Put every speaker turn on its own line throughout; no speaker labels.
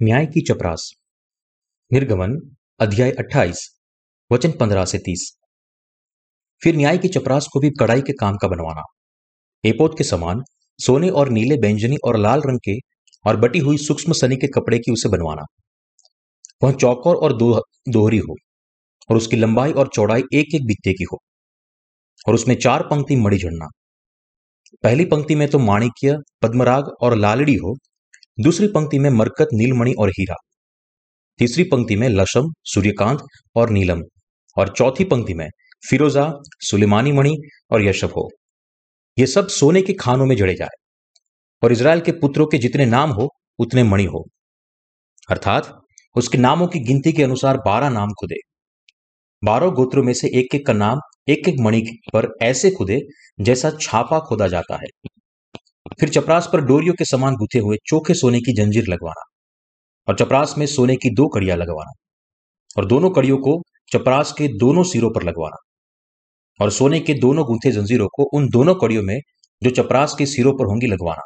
न्याय की चपरास। निर्गमन अध्याय 28 वचन 15 से 30 फिर न्याय की चपरास को भी कड़ाई के काम का बनवाना। एपोत के समान सोने और नीले बैंजनी और लाल रंग के और बटी हुई सूक्ष्म सनी के कपड़े की उसे बनवाना। वह चौकोर और दो, दोहरी हो और उसकी लंबाई और चौड़ाई एक एक बित्ते की हो और उसमें चार पंक्ति मणि झड़ना पहली पंक्ति में तो माणिक्य पद्मराग और लालड़ी हो दूसरी पंक्ति में मरकत, नीलमणि और हीरा। तीसरी पंक्ति में लशम, सूर्यकांत और नीलम। और चौथी पंक्ति में फिरोजा सुलेमानी मणि और यशब हो ये सब सोने के खानों में जड़े जाए, और इसराइल के पुत्रों के जितने नाम हो, उतने मणि हो। अर्थात, उसके नामों की गिनती के अनुसार बारह नाम खुदे। बारह गोत्रों में से एक एक का नाम एक एक मणि पर ऐसे खुदे, जैसा छापा खोदा जाता है। फिर चपरास पर डोरियों के समान गुथे हुए चोखे सोने की जंजीर लगवाना और चपरास में सोने की दो कड़ियाँ लगवाना और दोनों कड़ियों को चपरास के दोनों सिरों पर लगवाना और सोने के दोनों गुंथे जंजीरों को उन दोनों कड़ियों में जो चपरास के सिरों पर होंगी लगवाना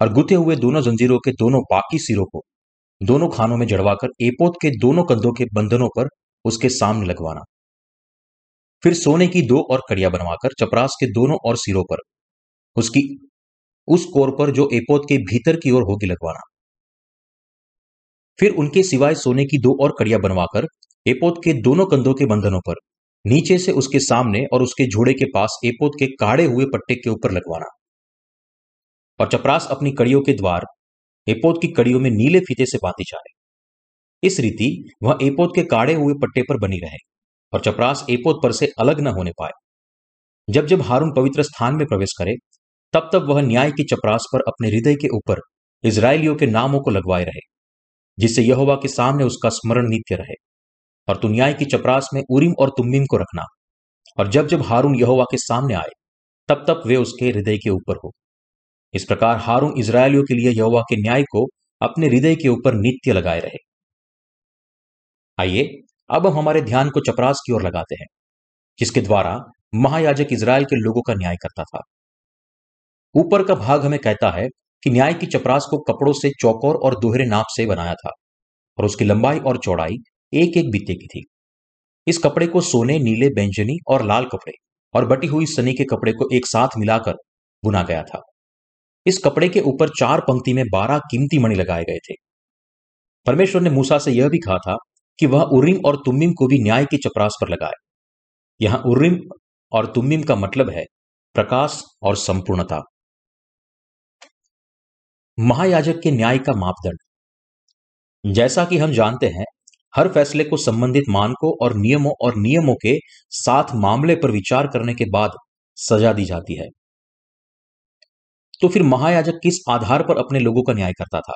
और गुथे हुए दोनों जंजीरों के दोनों बाकी सिरों को दोनों खानों में जड़वाकर एपोत के दोनों कंधों के बंधनों पर उसके सामने लगवाना। फिर सोने की दो और कड़िया बनवाकर चपरास के दोनों और सिरों पर उसकी उस कोर पर जो एपोत के भीतर की ओर होगी लगवाना। फिर उनके सिवाय सोने की दो और कड़ियाँ बनवाकर एपोत के दोनों कंधों के बंधनों पर, नीचे से उसके सामने और उसके झोड़े के पास एपोत के काढ़े हुए पट्टे के ऊपर लगवाना। और चपरास अपनी कड़ियों के द्वार एपोत की कड़ियों में नीले फीते से बांधी जाए इस रीति वह एपोत के काढ़े हुए पट्टे पर बनी रहे और चपरास एपोत पर से अलग न होने पाए। जब जब हारून पवित्र स्थान में प्रवेश करे तब तब वह न्याय की चपरास पर अपने हृदय के ऊपर इसराइलियों के नामों को लगवाए रहे, जिससे यहोवा के सामने उसका स्मरण नित्य रहे। और तू न्याय की चपरास में उरिम और तुम्बिम को रखना। और जब जब हारून यहोवा के सामने आए, तब तब वे उसके हृदय के ऊपर हो। इस प्रकार हारून इसराइलियों के लिए यहोवा के न्याय को अपने हृदय के ऊपर नित्य लगाए रहे। आइए, अब हम हमारे ध्यान को चपरास की ओर लगाते हैं, जिसके द्वारा महायाजक इसराइल के लोगों का न्याय करता था। ऊपर का भाग हमें कहता है कि न्याय की चपरास को कपड़ों से चौकोर और दोहरे नाप से बनाया था और उसकी लंबाई और चौड़ाई एक एक बित्ते की थी। इस कपड़े को सोने, नीले, बैंजनी और लाल कपड़े और बटी हुई सनी के कपड़े को एक साथ मिलाकर बुना गया था। इस कपड़े के ऊपर चार पंक्ति में बारह कीमती मणि लगाए गए थे। परमेश्वर ने मूसा से यह भी कहा था कि वह उर्रिम और तुम्बिम को भी न्याय की चपरास पर लगाए। यहाँ उर्रिम और तुम्बिम का मतलब है प्रकाश और संपूर्णता। महायाजक के न्याय का मापदंड। जैसा कि हम जानते हैं, हर फैसले को संबंधित मानकों और नियमों और नियमों के साथ मामले पर विचार करने के बाद सजा दी जाती है। तो फिर महायाजक किस आधार पर अपने लोगों का न्याय करता था?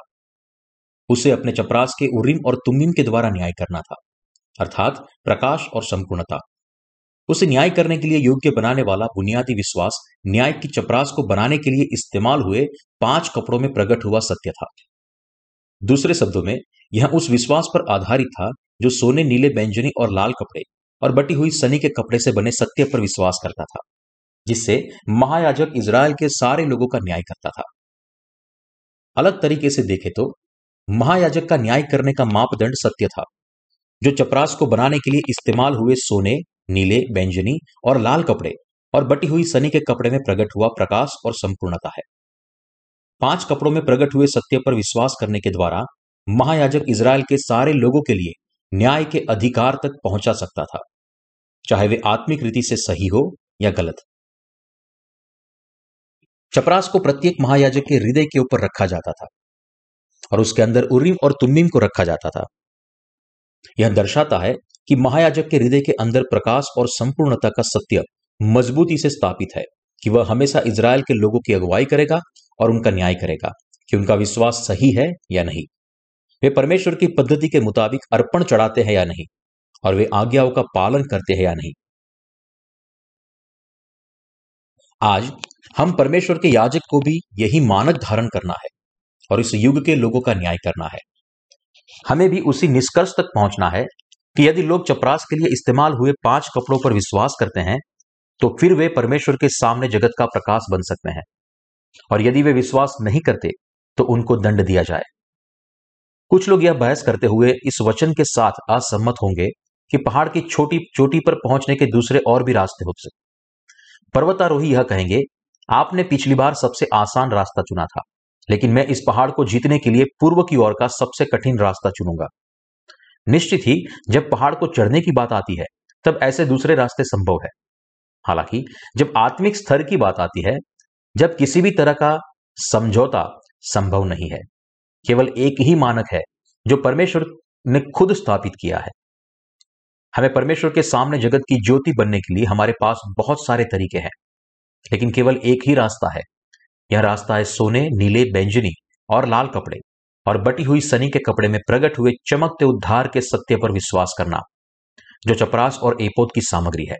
उसे अपने चपरास के उर्रिम और तुम्बिम के द्वारा न्याय करना था, अर्थात प्रकाश और संपूर्णता। उसे न्याय करने के लिए योग्य बनाने वाला बुनियादी विश्वास, न्याय की चपरास को बनाने के लिए इस्तेमाल हुए पाँच कपड़ों में प्रकट हुआ सत्य था। दूसरे शब्दों में, यह उस विश्वास पर आधारित था जो सोने नीले बैंजनी और लाल कपड़े और बटी हुई सनी के कपड़े से बने सत्य पर विश्वास करता था, जिससे महायाजक इज़राइल के सारे लोगों का न्याय करता था। अलग तरीके से देखे तो महायाजक का न्याय करने का मापदंड सत्य था, जो चपरास को बनाने के लिए इस्तेमाल हुए सोने नीले, बैंजनी और लाल कपड़े और बटी हुई सनी के कपड़े में प्रकट हुआ प्रकाश और संपूर्णता है। पाँच कपड़ों में प्रकट हुए सत्य पर विश्वास करने के द्वारा महायाजक इज़राइल के सारे लोगों के लिए न्याय के अधिकार तक पहुँचा सकता था, चाहे वे आत्मिक रीति से सही हो या गलत। चपरास को प्रत्येक महायाजक के हृदय के ऊपर रखा जाता था और उसके अंदर उर्रिम और तुम्बिम को रखा जाता था। यह दर्शाता है कि महायाजक के हृदय के अंदर प्रकाश और संपूर्णता का सत्य, मजबूती से स्थापित है कि वह हमेशा इसराइल के लोगों की अगुवाई करेगा और उनका न्याय करेगा, कि उनका विश्वास सही है या नहीं। वे परमेश्वर की पद्धति के मुताबिक अर्पण चढ़ाते हैं या नहीं, और वे आज्ञाओं का पालन करते हैं या नहीं। आज हम परमेश्वर के याजक को भी यही मानक धारण करना है और इस युग के लोगों का न्याय करना है। हमें भी उसी निष्कर्ष तक पहुँचना है कि यदि लोग चपरास के लिए इस्तेमाल हुए पाँच कपड़ों पर विश्वास करते हैं तो फिर वे परमेश्वर के सामने जगत का प्रकाश बन सकते हैं। और यदि वे विश्वास नहीं करते तो उनको दंड दिया जाए। कुछ लोग यह बहस करते हुए इस वचन के साथ असहमत होंगे कि पहाड़ की छोटी, चोटी पर पहुँचने के दूसरे और भी रास्ते हो सकते पर्वतारोही यह कहेंगे, आपने पिछली बार सबसे आसान रास्ता चुना था, लेकिन मैं इस पहाड़ को जीतने के लिए पूर्व की ओर का सबसे कठिन रास्ता चुनूँगा। निश्चित ही जब पहाड़ को चढ़ने की बात आती है, तब ऐसे दूसरे रास्ते संभव है। हालाँकि जब आत्मिक स्तर की बात आती है, जब किसी भी तरह का समझौता संभव नहीं है, केवल एक ही मानक है जो परमेश्वर ने खुद स्थापित किया है। हमें परमेश्वर के सामने जगत की ज्योति बनने के लिए हमारे पास बहुत सारे तरीके हैं, लेकिन केवल एक ही रास्ता है। यह रास्ता है सोने, नीले, बैंजनी और लाल कपड़े। और बटी हुई सनी के कपड़े में प्रकट हुए चमकते उद्धार के सत्य पर विश्वास करना, जो चपरास और एपोत की सामग्री है।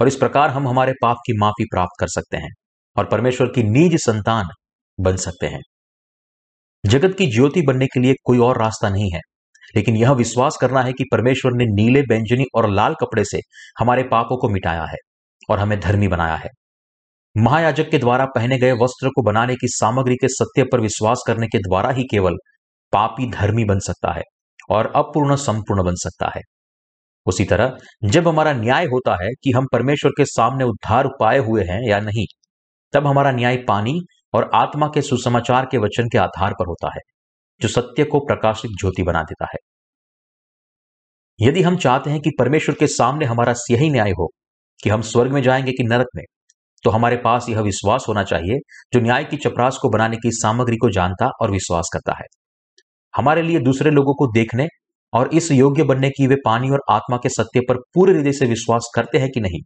और इस प्रकार हम हमारे पाप की माफ़ी प्राप्त कर सकते हैं और परमेश्वर की निज संतान बन सकते हैं। जगत की ज्योति बनने के लिए कोई और रास्ता नहीं है, लेकिन यह विश्वास करना है कि परमेश्वर ने नीले व्यंजनी और लाल कपड़े से हमारे पापों को मिटाया है और हमें धर्मी बनाया है। महायाजक के द्वारा पहने गए वस्त्र को बनाने की सामग्री के सत्य पर विश्वास करने के द्वारा ही केवल पापी धर्मी बन सकता है और अपूर्ण संपूर्ण बन सकता है। उसी तरह, जब हमारा न्याय होता है कि हम परमेश्वर के सामने उद्धार पाए हुए हैं या नहीं, तब हमारा न्याय पानी और आत्मा के सुसमाचार के वचन के आधार पर होता है, जो सत्य को प्रकाशित ज्योति बना देता है। यदि हम चाहते हैं कि परमेश्वर के सामने हमारा यही न्याय हो, कि हम स्वर्ग में जाएँगे कि नरक में तो हमारे पास यह विश्वास होना चाहिए जो न्याय की चपरास को बनाने की सामग्री को जानता और विश्वास करता है। हमारे लिए दूसरे लोगों को देखने और इस योग्य बनने की वे पानी और आत्मा के सत्य पर पूरे हृदय से विश्वास करते हैं कि नहीं?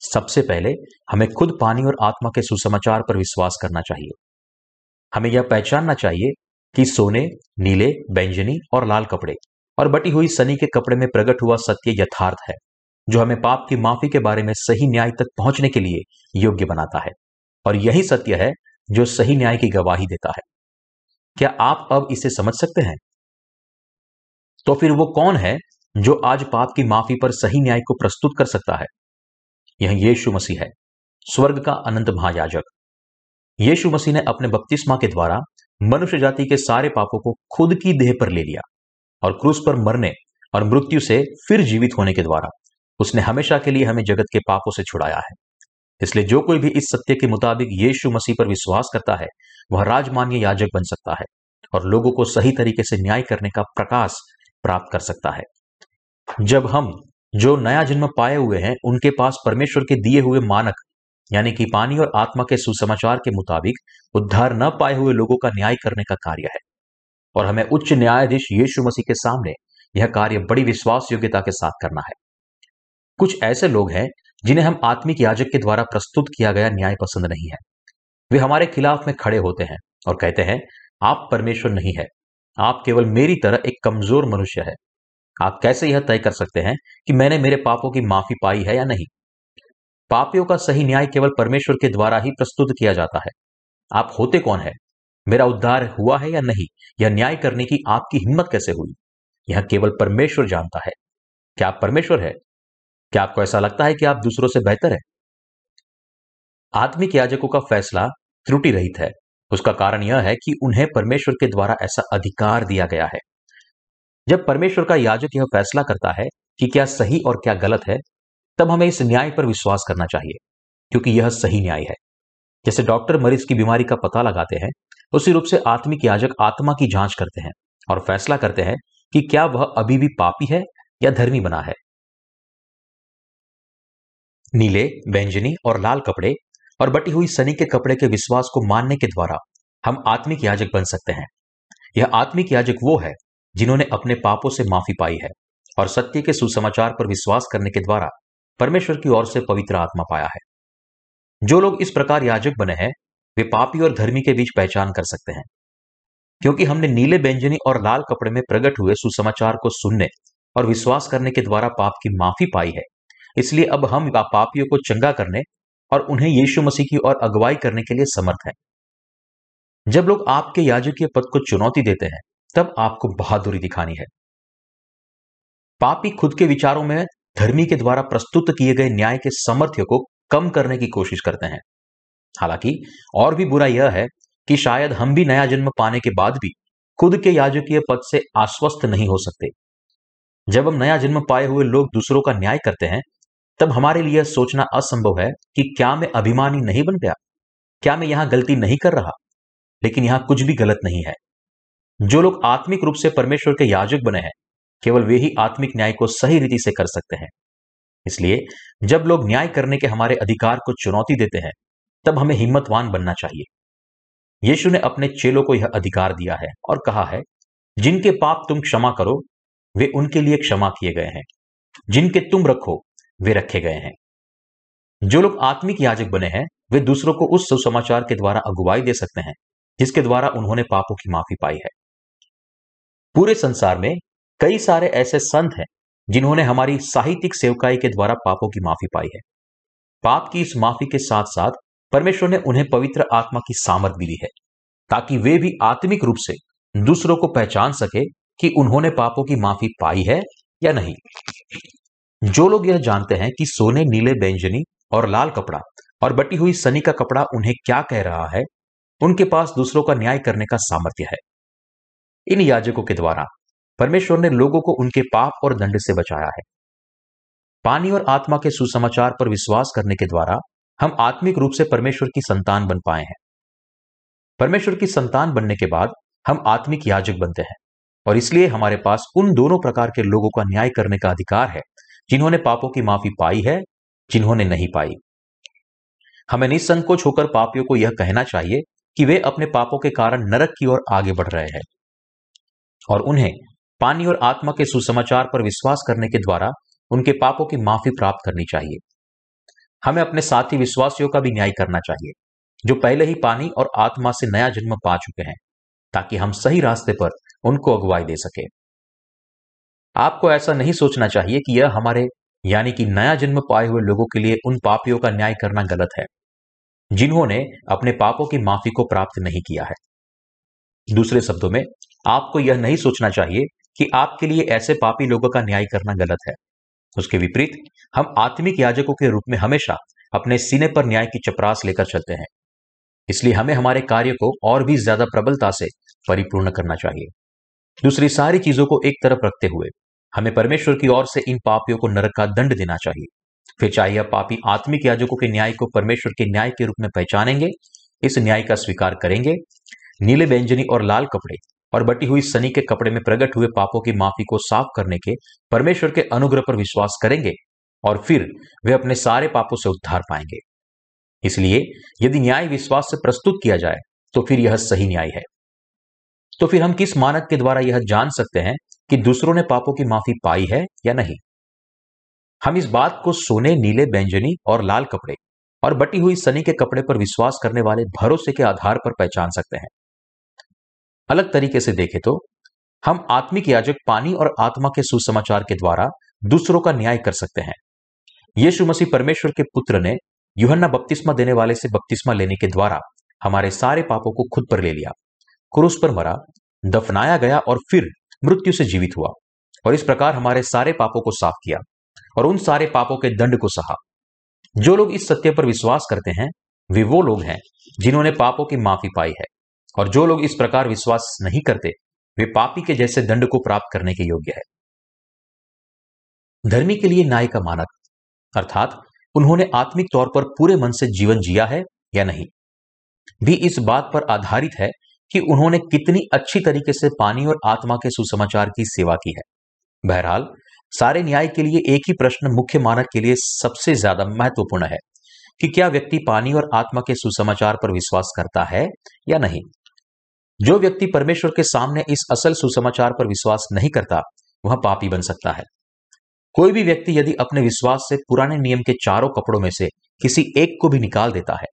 सबसे पहले हमें खुद पानी और आत्मा के सुसमाचार पर विश्वास करना चाहिए। हमें यह पहचानना चाहिए कि सोने, नीले, बैंजनी और लाल कपड़े और बटी हुई सनी के कपड़े में प्रकट हुआ सत्य यथार्थ है। जो हमें पाप की माफ़ी के बारे में सही न्याय तक पहुँचने के लिए योग्य बनाता है। और यही सत्य है जो सही न्याय की गवाही देता है। क्या आप अब इसे समझ सकते हैं? तो फिर वो कौन है जो आज पाप की माफ़ी पर सही न्याय को प्रस्तुत कर सकता है? यह यीशु मसीह है, स्वर्ग का अनंत महायाजक। यीशु मसीह ने अपने बपतिस्मा के द्वारा मनुष्य जाति के सारे पापों को खुद की देह पर ले लिया और क्रूस पर मरने और मृत्यु से फिर जीवित होने के द्वारा उसने हमेशा के लिए हमें जगत के पापों से छुड़ाया है। इसलिए जो कोई भी इस सत्य के मुताबिक यीशु मसीह पर विश्वास करता है, वह राजमान्य याजक बन सकता है और लोगों को सही तरीके से न्याय करने का प्रकाश प्राप्त कर सकता है। जब हम जो नया जन्म पाए हुए हैं, उनके पास परमेश्वर के दिए हुए मानक, यानी कि पानी और आत्मा के सुसमाचार के मुताबिक उद्धार न पाए हुए लोगों का न्याय करने का कार्य है और हमें उच्च न्यायाधीश यीशु मसीह के सामने यह कार्य बड़ी विश्वास योग्यता के साथ करना है। कुछ ऐसे लोग हैं, जिन्हें हम आत्मिक याजक के द्वारा प्रस्तुत किया गया न्याय पसंद नहीं है। वे हमारे खिलाफ में खड़े होते हैं और कहते हैं, आप परमेश्वर नहीं है। आप केवल मेरी तरह एक कमज़ोर मनुष्य है। आप कैसे यह तय कर सकते हैं कि मैंने मेरे पापों की माफ़ी पाई है या नहीं? पापियों का सही न्याय केवल परमेश्वर के द्वारा ही प्रस्तुत किया जाता है। आप होते कौन है? मेरा उद्धार हुआ है या नहीं? यह न्याय करने की आपकी हिम्मत कैसे हुई? यह केवल परमेश्वर जानता है। क्या आप परमेश्वर है? क्या आपको ऐसा लगता है कि आप दूसरों से बेहतर है? आत्मिक याजकों का फैसला त्रुटि रहित है। उसका कारण यह है कि उन्हें परमेश्वर के द्वारा ऐसा अधिकार दिया गया है। जब परमेश्वर का याजक यह फैसला करता है कि क्या सही और क्या गलत है, तब हमें इस न्याय पर विश्वास करना चाहिए, क्योंकि यह सही न्याय है। जैसे डॉक्टर मरीज़ की बीमारी का पता लगाते हैं, उसी रूप से आत्मिक याजक आत्मा की जाँच करते हैं और फैसला करते हैं कि क्या वह अभी भी पापी है या धर्मी बना है। नीले बैंजनी और लाल कपड़े और बटी हुई सनी के कपड़े के विश्वास को मानने के द्वारा हम आत्मिक याजक बन सकते हैं। यह आत्मिक याजक वो है जिन्होंने अपने पापों से माफ़ी पाई है और सत्य के सुसमाचार पर विश्वास करने के द्वारा परमेश्वर की ओर से पवित्र आत्मा पाया है। जो लोग इस प्रकार याजक बने हैं, वे पापी और धर्मी के बीच पहचान कर सकते हैं। क्योंकि हमने नीले, व्यंजनी और लाल कपड़े में प्रकट हुए सुसमाचार को सुनने और विश्वास करने के द्वारा पाप की माफ़ी पाई है। इसलिए अब हम पापियों को चंगा करने और उन्हें यीशु मसीह की ओर अगुवाई करने के लिए समर्थ हैं। जब लोग आपके याजकीय पद को चुनौती देते हैं, तब आपको बहादुरी दिखानी है। पापी खुद के विचारों में धर्मी के द्वारा प्रस्तुत किए गए न्याय के समर्थ्य को कम करने की कोशिश करते हैं। हालाँकि, और भी बुरा यह है कि शायद हम भी नया जन्म पाने के बाद भी खुद के याजकीय पद से आश्वस्त नहीं हो सकते। जब हम नया जन्म पाए हुए लोग दूसरों का न्याय करते हैं तब हमारे लिए सोचना असंभव है कि क्या मैं अभिमानी नहीं बन गया? क्या मैं यहाँ गलती नहीं कर रहा? लेकिन यहाँ कुछ भी गलत नहीं है। जो लोग आत्मिक रूप से परमेश्वर के याजक बने हैं, केवल वे ही आत्मिक न्याय को सही रीति से कर सकते हैं। इसलिए, जब लोग न्याय करने के हमारे अधिकार को चुनौती देते हैं, तब हमें हिम्मतवान बनना चाहिए। यीशु ने अपने चेलों को यह अधिकार दिया है और कहा है, जिनके पाप तुम क्षमा करो, वे उनके लिए क्षमा किए गए हैं। जिनके तुम रखो वे रखे गए हैं। जो लोग आत्मिक याजक बने हैं, वे दूसरों को उस सुसमाचार के द्वारा अगुवाई दे सकते हैं, जिसके द्वारा उन्होंने पापों की माफ़ी पाई है। पूरे संसार में कई सारे ऐसे संत हैं, जिन्होंने हमारी साहित्यिक सेवकाई के द्वारा पापों की माफ़ी पाई है। पाप की इस माफ़ी के साथ साथ परमेश्वर ने उन्हें पवित्र आत्मा की सामर्थ भी दी है, ताकि वे भी आत्मिक रूप से दूसरों को पहचान सके कि उन्होंने पापों की माफ़ी पाई है या नहीं। जो लोग यह जानते हैं कि सोने नीले बैंजनी और लाल कपड़ा और बटी हुई सनी का कपड़ा उन्हें क्या कह रहा है, उनके पास दूसरों का न्याय करने का सामर्थ्य है। इन याजकों के द्वारा परमेश्वर ने लोगों को उनके पाप और दंड से बचाया है। पानी और आत्मा के सुसमाचार पर विश्वास करने के द्वारा हम आत्मिक रूप से परमेश्वर की संतान बन पाए हैं। परमेश्वर की संतान बनने के बाद हम आत्मिक याजक बनते हैं और इसलिए हमारे पास उन दोनों प्रकार के लोगों का न्याय करने का अधिकार है जिन्होंने पापों की माफ़ी पाई है, जिन्होंने नहीं पाई। हमें निसंकोच होकर पापियों को यह कहना चाहिए कि वे अपने पापों के कारण नरक की ओर आगे बढ़ रहे हैं और उन्हें पानी और आत्मा के सुसमाचार पर विश्वास करने के द्वारा उनके पापों की माफ़ी प्राप्त करनी चाहिए। हमें अपने साथी विश्वासियों का भी न्याय करना चाहिए, जो पहले ही पानी और आत्मा से नया जन्म पा चुके हैं, ताकि हम सही रास्ते पर उनको अगुवाई दे सके। आपको ऐसा नहीं सोचना चाहिए कि यह हमारे, यानी कि नया जन्म पाए हुए लोगों के लिए उन पापियों का न्याय करना गलत है, जिन्होंने अपने पापों की माफ़ी को प्राप्त नहीं किया है। दूसरे शब्दों में, आपको यह नहीं सोचना चाहिए कि आपके लिए ऐसे पापी लोगों का न्याय करना गलत है। उसके विपरीत, हम आत्मिक याजकों के रूप में हमेशा अपने सीने पर न्याय की चपरास लेकर चलते हैं। इसलिए हमें हमारे कार्य को और भी ज़्यादा प्रबलता से परिपूर्ण करना चाहिए। दूसरी सारी चीज़ों को एक तरफ़ रखते हुए हमें परमेश्वर की ओर से इन पापियों को नरक का दंड देना चाहिए। फिर चाहे यह पापी आत्मिक याजकों के न्याय को परमेश्वर के न्याय के रूप में पहचानेंगे, इस न्याय का स्वीकार करेंगे। नीले व्यंजनी और लाल कपड़े और बटी हुई सनी के कपड़े में प्रकट हुए पापों की माफ़ी को साफ़ करने के परमेश्वर के अनुग्रह पर विश्वास करेंगे और फिर वे अपने सारे पापों से उद्धार पाएँगे। इसलिए यदि न्याय विश्वास से प्रस्तुत किया जाए तो फिर यह सही न्याय है। तो फिर हम किस मानक के द्वारा यह जान सकते हैं कि दूसरों ने पापों की माफ़ी पाई है या नहीं? हम इस बात को सोने नीले बैंजनी और लाल कपड़े और बटी हुई सनी के कपड़े पर विश्वास करने वाले भरोसे के आधार पर पहचान सकते हैं। अलग तरीके से देखें तो हम आत्मिक याजक पानी और आत्मा के सुसमाचार के द्वारा दूसरों का न्याय कर सकते हैं। यीशु मसीह परमेश्वर के पुत्र ने युहन्ना बपतिस्मा देने वाले से बपतिस्मा लेने के द्वारा हमारे सारे पापों को खुद पर ले लिया। क्रूस पर मरा, दफनाया गया और फिर मृत्यु से जीवित हुआ और इस प्रकार हमारे सारे पापों को साफ़ किया और उन सारे पापों के दंड को सहा। जो लोग इस सत्य पर विश्वास करते हैं, वे वो लोग हैं जिन्होंने पापों की माफ़ी पाई है और जो लोग इस प्रकार विश्वास नहीं करते, वे पापी के जैसे दंड को प्राप्त करने के योग्य है। धर्मी के लिए न्याय का मानक, अर्थात उन्होंने आत्मिक तौर पर पूरे मन से जीवन जिया है या नहीं, भी इस बात पर आधारित है कि उन्होंने कितनी अच्छी तरीके से पानी और आत्मा के सुसमाचार की सेवा की है। बहरहाल, सारे न्याय के लिए एक ही प्रश्न मुख्य मानक के लिए सबसे ज़्यादा महत्वपूर्ण है कि क्या व्यक्ति पानी और आत्मा के सुसमाचार पर विश्वास करता है या नहीं? जो व्यक्ति परमेश्वर के सामने इस असल सुसमाचार पर विश्वास नहीं करता, वह पापी बन सकता है। कोई भी व्यक्ति यदि अपने विश्वास से पुराने नियम के चारों कपड़ों में से किसी एक को भी निकाल देता है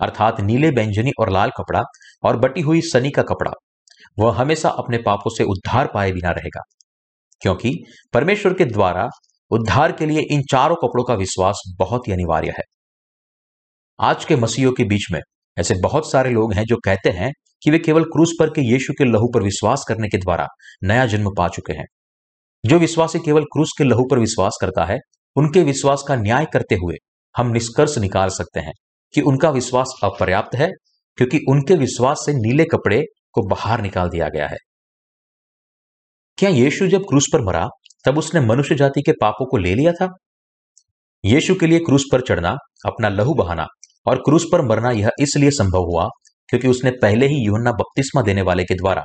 अर्थात नीले बैंजनी और लाल कपड़ा और बटी हुई सनी का कपड़ा, वह हमेशा अपने पापों से उद्धार पाए बिना रहेगा। क्योंकि परमेश्वर के द्वारा उद्धार के लिए इन चारों कपड़ों का विश्वास बहुत ही अनिवार्य है। आज के मसीहों के बीच में ऐसे बहुत सारे लोग हैं जो कहते हैं कि वे केवल क्रूस पर के यीशु के लहू पर विश्वास करने के द्वारा नया जन्म पा चुके हैं। जो विश्वासी केवल क्रूस के लहू पर विश्वास करता है, उनके विश्वास का न्याय करते हुए हम निष्कर्ष निकाल सकते हैं। कि उनका विश्वास अपर्याप्त है, क्योंकि उनके विश्वास से नीले कपड़े को बाहर निकाल दिया गया है। क्या यीशु जब क्रूस पर मरा, तब उसने मनुष्य जाति के पापों को ले लिया था? यीशु के लिए क्रूस पर चढ़ना अपना लहू बहाना और क्रूस पर मरना यह इसलिए संभव हुआ क्योंकि उसने पहले ही यूहन्ना बपतिस्मा देने वाले के द्वारा,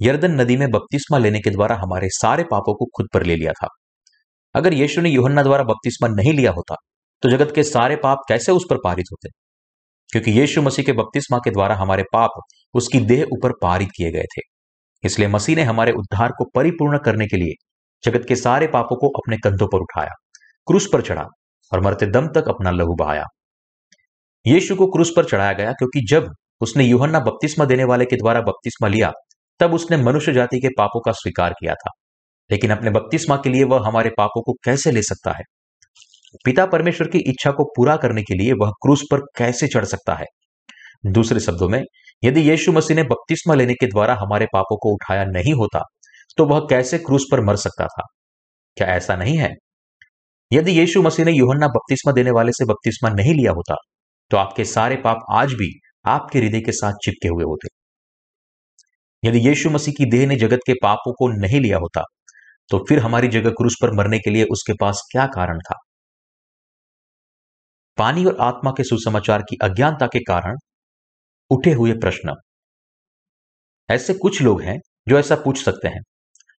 यर्दन नदी में बपतिस्मा लेने के द्वारा हमारे सारे पापों को खुद पर ले लिया था। अगर यीशु ने यूहन्ना द्वारा बपतिस्मा नहीं लिया होता तो जगत के सारे पाप कैसे उस पर पारित होते? क्योंकि यीशु मसीह के बपतिस्मा के द्वारा हमारे पाप उसकी देह ऊपर पारित किए गए थे। इसलिए मसीह ने हमारे उद्धार को परिपूर्ण करने के लिए जगत के सारे पापों को अपने कंधों पर उठाया, क्रूस पर चढ़ा और मरते दम तक अपना लहू बहाया। यीशु को क्रूस पर चढ़ाया गया क्योंकि जब उसने यूहन्ना बपतिस्मा देने वाले के द्वारा बपतिस्मा लिया, तब उसने मनुष्य जाति के पापों का स्वीकार किया था। लेकिन अपने बपतिस्मा के लिए वह हमारे पापों को कैसे ले सकता है? पिता परमेश्वर की इच्छा को पूरा करने के लिए वह क्रूस पर कैसे चढ़ सकता है? दूसरे शब्दों में, यदि यीशु मसीह ने बपतिस्मा लेने के द्वारा हमारे पापों को उठाया नहीं होता तो वह कैसे क्रूस पर मर सकता था? क्या ऐसा नहीं है? यदि यीशु मसीह ने यूहन्ना बपतिस्मा देने वाले से बपतिस्मा नहीं लिया होता तो आपके सारे पाप आज भी आपके हृदय के साथ चिपके हुए होते। यदि यीशु मसीह की देह ने जगत के पापों को नहीं लिया होता तो फिर हमारी जगह क्रूस पर मरने के लिए उसके पास क्या कारण था? पानी और आत्मा के सुसमाचार की अज्ञानता के कारण उठे हुए प्रश्न। ऐसे कुछ लोग हैं जो ऐसा पूछ सकते हैं।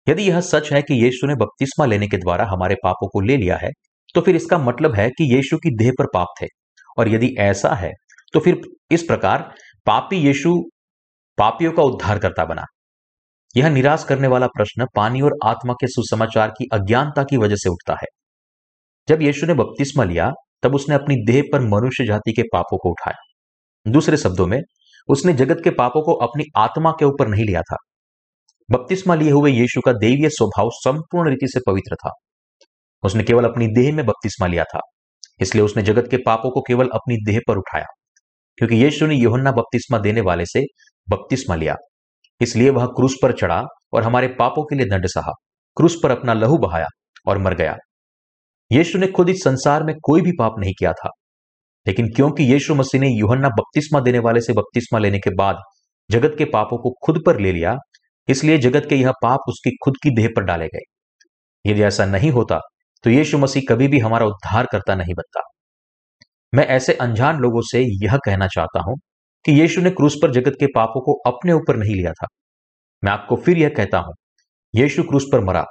यदि यह सच है कि यीशु ने बपतिस्मा लेने के द्वारा हमारे पापों को ले लिया है तो फिर इसका मतलब है कि यीशु की देह पर पाप थे। और यदि ऐसा है तो फिर इस प्रकार पापी यीशु पापियों का उद्धार करता बना। यह निराश करने वाला प्रश्न पानी और आत्मा के सुसमाचार की अज्ञानता की वजह से उठता है। जब यीशु ने बपतिस्मा लिया तब उसने अपनी देह पर मनुष्य जाति के पापों को उठाया। दूसरे शब्दों में, उसने जगत के पापों को अपनी आत्मा के ऊपर नहीं लिया था। बपतिस्मा लिए हुए यीशु का देवीय स्वभाव संपूर्ण रीति से पवित्र था। उसने केवल अपनी देह में बपतिस्मा लिया था, इसलिए उसने जगत के पापों को केवल अपनी देह पर उठाया। क्योंकि यीशु ने योहन्ना बपतिस्मा देने वाले से बपतिस्मा लिया, इसलिए वह क्रूस पर चढ़ा और हमारे पापों के लिए दंड सहा। क्रूस पर अपना लहू बहाया और मर गया। यीशु ने खुद इस संसार में कोई भी पाप नहीं किया था। लेकिन क्योंकि यीशु मसीह ने यूहन्ना बपतिस्मा देने वाले से बपतिस्मा लेने के बाद जगत के पापों को खुद पर ले लिया, इसलिए जगत के यह पाप उसकी खुद की देह पर डाले गए। यदि ऐसा नहीं होता तो यीशु मसीह कभी भी हमारा उद्धार करता नहीं बनता। मैं ऐसे अनजान लोगों से यह कहना चाहता हूँ कि यीशु ने क्रूस पर जगत के पापों को अपने ऊपर नहीं लिया था। मैं आपको फिर यह कहता हूँ, यीशु क्रूस पर मरा,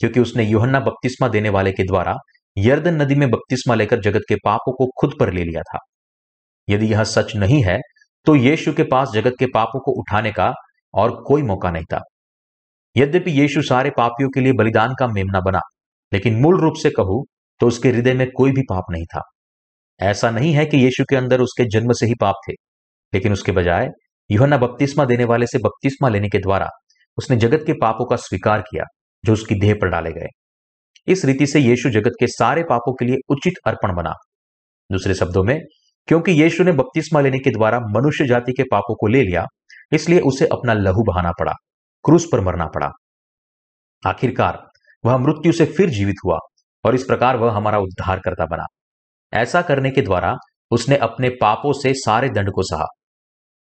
क्योंकि उसने यूहन्ना बपतिस्मा देने वाले के द्वारा यर्दन नदी में बपतिस्मा लेकर जगत के पापों को खुद पर ले लिया था। यदि यह सच नहीं है तो यीशु के पास जगत के पापों को उठाने का और कोई मौका नहीं था। यद्यपि यीशु सारे पापियों के लिए बलिदान का मेमना बना, लेकिन मूल रूप से कहूँ तो उसके हृदय में कोई भी पाप नहीं था। ऐसा नहीं है कि यीशु के अंदर उसके जन्म से ही पाप थे, लेकिन उसके बजाय युहना बपतिस्मा देने वाले से बपतिस्मा लेने के द्वारा उसने जगत के पापों का स्वीकार किया, जो उसकी देह पर डाले गए। इस रीति से यीशु जगत के सारे पापों के लिए उचित अर्पण बना। दूसरे शब्दों में, क्योंकि यीशु ने बपतिस्मा लेने के द्वारा मनुष्य जाति के पापों को ले लिया, इसलिए उसे अपना लहू बहाना पड़ा, क्रूस पर मरना पड़ा। आखिरकार, वह मृत्यु से फिर जीवित हुआ, और इस प्रकार वह हमारा उद्धार करता बना। ऐसा करने के द्वारा उसने अपने पापों से सारे दंड को सहा।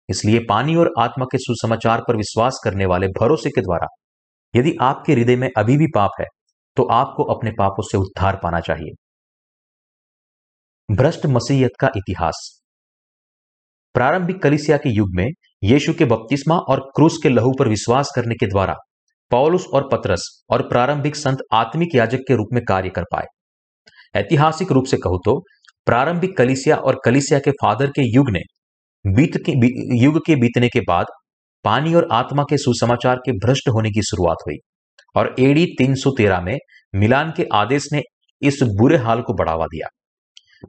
इसलिए पानी और आत्मा के सुसमाचार पर विश्वास करने वाले भरोसे के द्वारा, यदि आपके हृदय में अभी भी पाप है तो आपको अपने पापों से उद्धार पाना चाहिए। भ्रष्ट मसीहत का इतिहास। प्रारंभिक कलिसिया के युग में यीशु के बपतिस्मा और क्रूस के लहू पर विश्वास करने के द्वारा पौलुस और पतरस और प्रारंभिक संत आत्मिक याजक के रूप में कार्य कर पाए। ऐतिहासिक रूप से कहूँ तो प्रारंभिक कलिसिया और कलिसिया के फादर के युग ने बीत के युग के बीतने के बाद पानी और आत्मा के सुसमाचार के भ्रष्ट होने की शुरुआत हुई। और एडी 313 में मिलान के आदेश ने इस बुरे हाल को बढ़ावा दिया।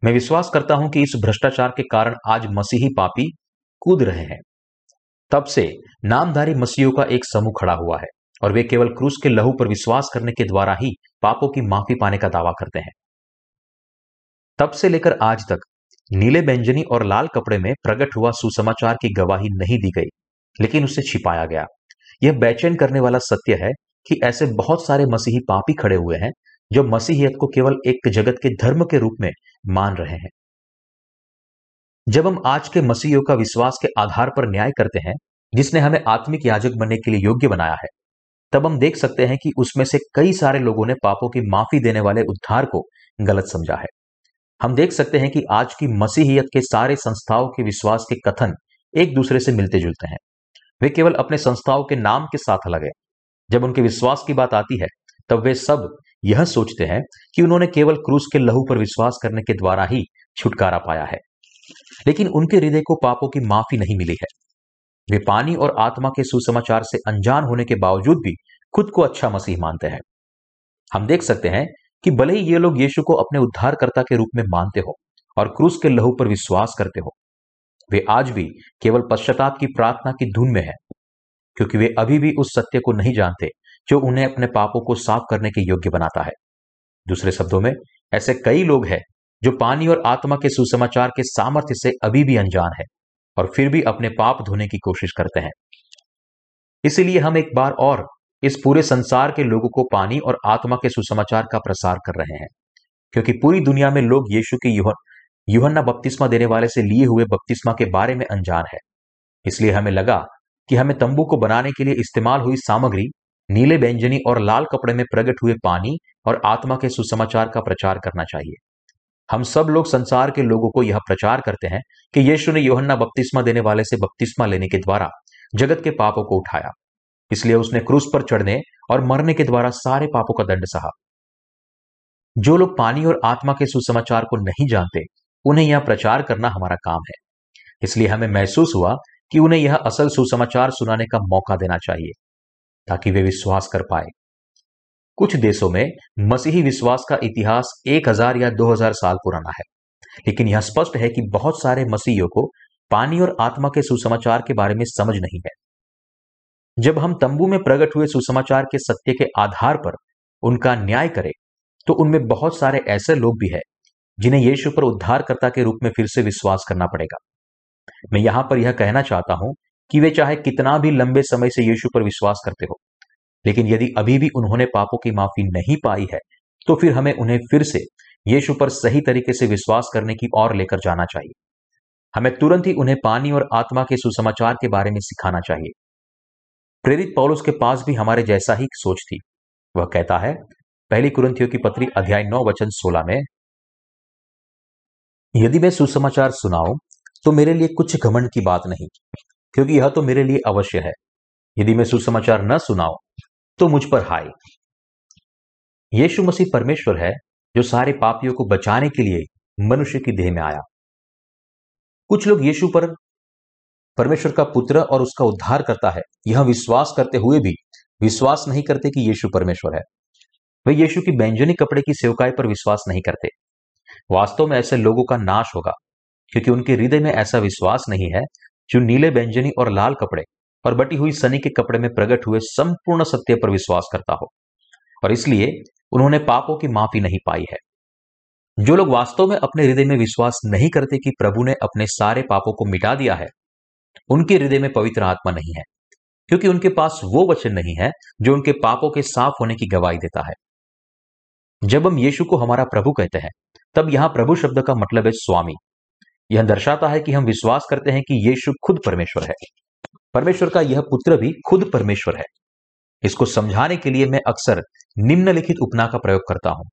मैं विश्वास करता हूँ कि इस भ्रष्टाचार के कारण आज मसीही पापी कूद रहे हैं। तब से नामधारी मसीहों का एक समूह खड़ा हुआ है और वे केवल क्रूस के लहू पर विश्वास करने के द्वारा ही पापों की माफ़ी पाने का दावा करते हैं। तब से लेकर आज तक नीले व्यंजनी और लाल कपड़े में प्रकट हुआ सुसमाचार की गवाही नहीं दी गई, लेकिन उसे छिपाया गया। यह बेचैन करने वाला सत्य है कि ऐसे बहुत सारे मसीही पापी खड़े हुए हैं, जो मसीहियत को केवल एक जगत के धर्म के रूप में मान रहे हैं। जब हम आज के मसीहियों का विश्वास के आधार पर न्याय करते हैं, जिसने हमें आत्मिक याजक बनने के लिए योग्य बनाया है, तब हम देख सकते हैं कि उसमें से कई सारे लोगों ने पापों की माफ़ी देने वाले उद्धार को गलत समझा है। हम देख सकते हैं कि आज की मसीहियत के सारे संस्थाओं के विश्वास के कथन एक दूसरे से मिलते जुलते हैं। वे केवल अपने संस्थाओं के नाम के साथ अलग है जब उनके विश्वास की बात आती है, तब वे सब यह सोचते हैं कि उन्होंने केवल क्रूस के लहू पर विश्वास करने के द्वारा ही छुटकारा पाया है। लेकिन उनके हृदय को पापों की माफ़ी नहीं मिली है। वे पानी और आत्मा के सुसमाचार से अनजान होने के बावजूद भी खुद को अच्छा मसीह मानते हैं। हम देख सकते हैं कि भले ही ये लोग यीशु को अपने उद्धारकर्ता के रूप में मानते हो और क्रूस के लहू पर विश्वास करते हो, वे आज भी केवल पश्चाताप की प्रार्थना की धुन में है। क्योंकि वे अभी भी उस सत्य को नहीं जानते जो उन्हें अपने पापों को साफ़ करने के योग्य बनाता है। दूसरे शब्दों में, ऐसे कई लोग हैं जो पानी और आत्मा के सुसमाचार के सामर्थ्य से अभी भी अनजान है और फिर भी अपने पाप धोने की कोशिश करते हैं। इसीलिए हम एक बार और इस पूरे संसार के लोगों को पानी और आत्मा के सुसमाचार का प्रसार कर रहे हैं, क्योंकि पूरी दुनिया में लोग यीशु के युहन्ना बपतिस्मा देने वाले से लिए हुए बपतिस्मा के बारे में अनजान है। इसलिए हमें लगा कि हमें तंबू को बनाने के लिए इस्तेमाल हुई सामग्री, नीले व्यंजनी और लाल कपड़े में प्रकट हुए पानी और आत्मा के सुसमाचार का प्रचार करना चाहिए। हम सब लोग संसार के लोगों को यह प्रचार करते हैं कि यीशु ने योहन्ना बपतिस्मा देने वाले से बपतिस्मा लेने के द्वारा जगत के पापों को उठाया। इसलिए उसने क्रूस पर चढ़ने और मरने के द्वारा सारे पापों का दंड सहा। जो लोग पानी और आत्मा के सुसमाचार को नहीं जानते, उन्हें यह प्रचार करना हमारा काम है। इसलिए हमें महसूस हुआ कि उन्हें यह असल सुसमाचार सुनाने का मौका देना चाहिए, ताकि वे विश्वास कर पाए। कुछ देशों में मसीही विश्वास का इतिहास एक हज़ार या दो हज़ार साल पुराना है, लेकिन यह स्पष्ट है कि बहुत सारे मसीहियों को पानी और आत्मा के सुसमाचार के बारे में समझ नहीं है। जब हम तंबू में प्रकट हुए सुसमाचार के सत्य के आधार पर उनका न्याय करें तो उनमें बहुत सारे ऐसे लोग भी हैं, जिन्हें यीशु पर उद्धारकर्ता के रूप में फिर से विश्वास करना पड़ेगा। मैं यहाँ पर यह कहना चाहता हूँ कि वे चाहे कितना भी लंबे समय से यीशु पर विश्वास करते हो, लेकिन यदि अभी भी उन्होंने पापों की माफ़ी नहीं पाई है तो फिर हमें उन्हें फिर से यीशु पर सही तरीके से विश्वास करने की ओर लेकर जाना चाहिए। हमें तुरंत ही उन्हें पानी और आत्मा के सुसमाचार के बारे में सिखाना चाहिए। प्रेरित पौलुस के पास भी हमारे जैसा ही सोच थी। वह कहता है, पहली कुरंथियों की पत्री अध्याय नौ वचन सोलह में, यदि मैं सुसमाचार सुनाऊं तो मेरे लिए कुछ घमंड की बात नहीं, क्योंकि यह तो मेरे लिए अवश्य है। यदि मैं सुसमाचार न सुनाओ तो मुझ पर हाय। यीशु मसीह परमेश्वर है, जो सारे पापियों को बचाने के लिए मनुष्य की देह में आया। कुछ लोग यीशु पर परमेश्वर का पुत्र और उसका उद्धार करता है। यह विश्वास करते हुए भी विश्वास नहीं करते कि यीशु परमेश्वर है। वे यीशु की व्यंजनी कपड़े की सेवकाई पर विश्वास नहीं करते। वास्तव में ऐसे लोगों का नाश होगा। क्योंकि उनके हृदय में ऐसा विश्वास नहीं है जो नीले व्यंजनी और लाल कपड़े और बटी हुई सनी के कपड़े में प्रकट हुए संपूर्ण सत्य पर विश्वास करता हो। और इसलिए उन्होंने पापों की माफ़ी नहीं पाई है। जो लोग वास्तव में अपने हृदय में विश्वास नहीं करते कि प्रभु ने अपने सारे पापों को मिटा दिया है, उनके हृदय में पवित्र आत्मा नहीं है, क्योंकि उनके पास वो वचन नहीं है जो उनके पापों के साफ़ होने की गवाही देता है। जब हम यीशु को हमारा प्रभु कहते हैं, तब यहाँ प्रभु शब्द का मतलब है स्वामी। यह दर्शाता है कि हम विश्वास करते हैं कि यीशु खुद परमेश्वर है। परमेश्वर का यह पुत्र भी खुद परमेश्वर है। इसको समझाने के लिए मैं अक्सर निम्नलिखित उपना का प्रयोग करता हूँ।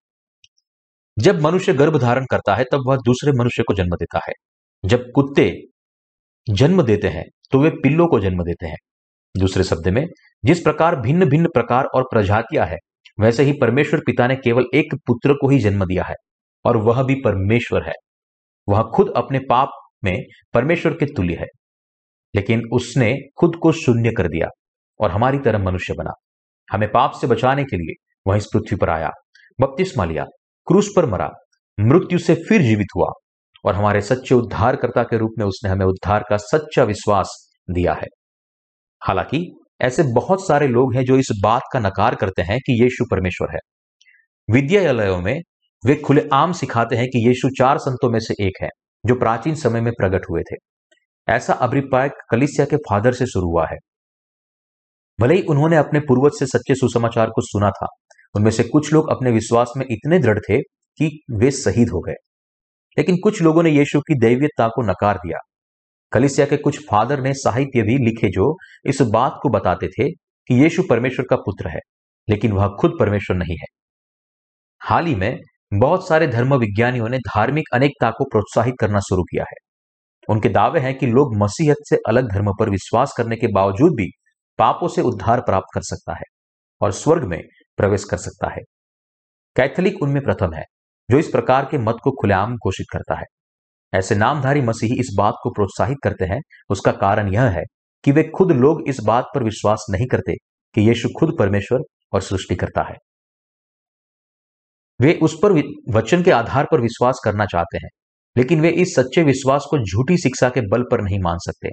जब मनुष्य गर्भ धारण करता है, तब वह दूसरे मनुष्य को जन्म देता है। जब कुत्ते जन्म देते हैं तो वे पिल्लों को जन्म देते हैं। दूसरे शब्द में, जिस प्रकार भिन्न भिन्न प्रकार और प्रजातियाँ है, वैसे ही परमेश्वर पिता ने केवल एक पुत्र को ही जन्म दिया है, और वह भी परमेश्वर है। वह खुद अपने पाप में परमेश्वर के तुल्य है। लेकिन उसने खुद को शून्य कर दिया और हमारी तरह मनुष्य बना। हमें पाप से बचाने के लिए वह इस पृथ्वी पर आया, बपतिस्मा लिया, क्रूस पर मरा, मृत्यु से फिर जीवित हुआ और हमारे सच्चे उद्धारकर्ता के रूप में उसने हमें उद्धार का सच्चा विश्वास दिया है। हालाँकि ऐसे बहुत सारे लोग हैं जो इस बात का नकार करते हैं कि यीशु परमेश्वर है। विद्यालयों में वे खुलेआम सिखाते हैं कि यीशु चार संतों में से एक है, जो प्राचीन समय में प्रकट हुए थे। ऐसा अभिप्राय कलिसिया के फादर से शुरू हुआ है। भले ही उन्होंने अपने पूर्वज से सच्चे सुसमाचार को सुना था, उनमें से कुछ लोग अपने विश्वास में इतने दृढ़ थे कि वे शहीद हो गए। लेकिन कुछ लोगों ने यीशु की दैवीयता को नकार दिया। कलिसिया के कुछ फादर ने साहित्य भी लिखे जो इस बात को बताते थे कि यीशु परमेश्वर का पुत्र है, लेकिन वह खुद परमेश्वर नहीं है। हाल ही में बहुत सारे धर्म विज्ञानियों ने धार्मिक अनेकता को प्रोत्साहित करना शुरू किया है। उनके दावे हैं कि लोग मसीहत से अलग धर्म पर विश्वास करने के बावजूद भी पापों से उद्धार प्राप्त कर सकता है और स्वर्ग में प्रवेश कर सकता है। कैथोलिक उनमें प्रथम है, जो इस प्रकार के मत को खुलेआम घोषित करता है। ऐसे नामधारी मसीही इस बात को प्रोत्साहित करते हैं, उसका कारण यह है कि वे खुद लोग इस बात पर विश्वास नहीं करते कि यीशु खुद परमेश्वर और सृष्टि करता है। वे उस पर वचन के आधार पर विश्वास करना चाहते हैं, लेकिन वे इस सच्चे विश्वास को झूठी शिक्षा के बल पर नहीं मान सकते।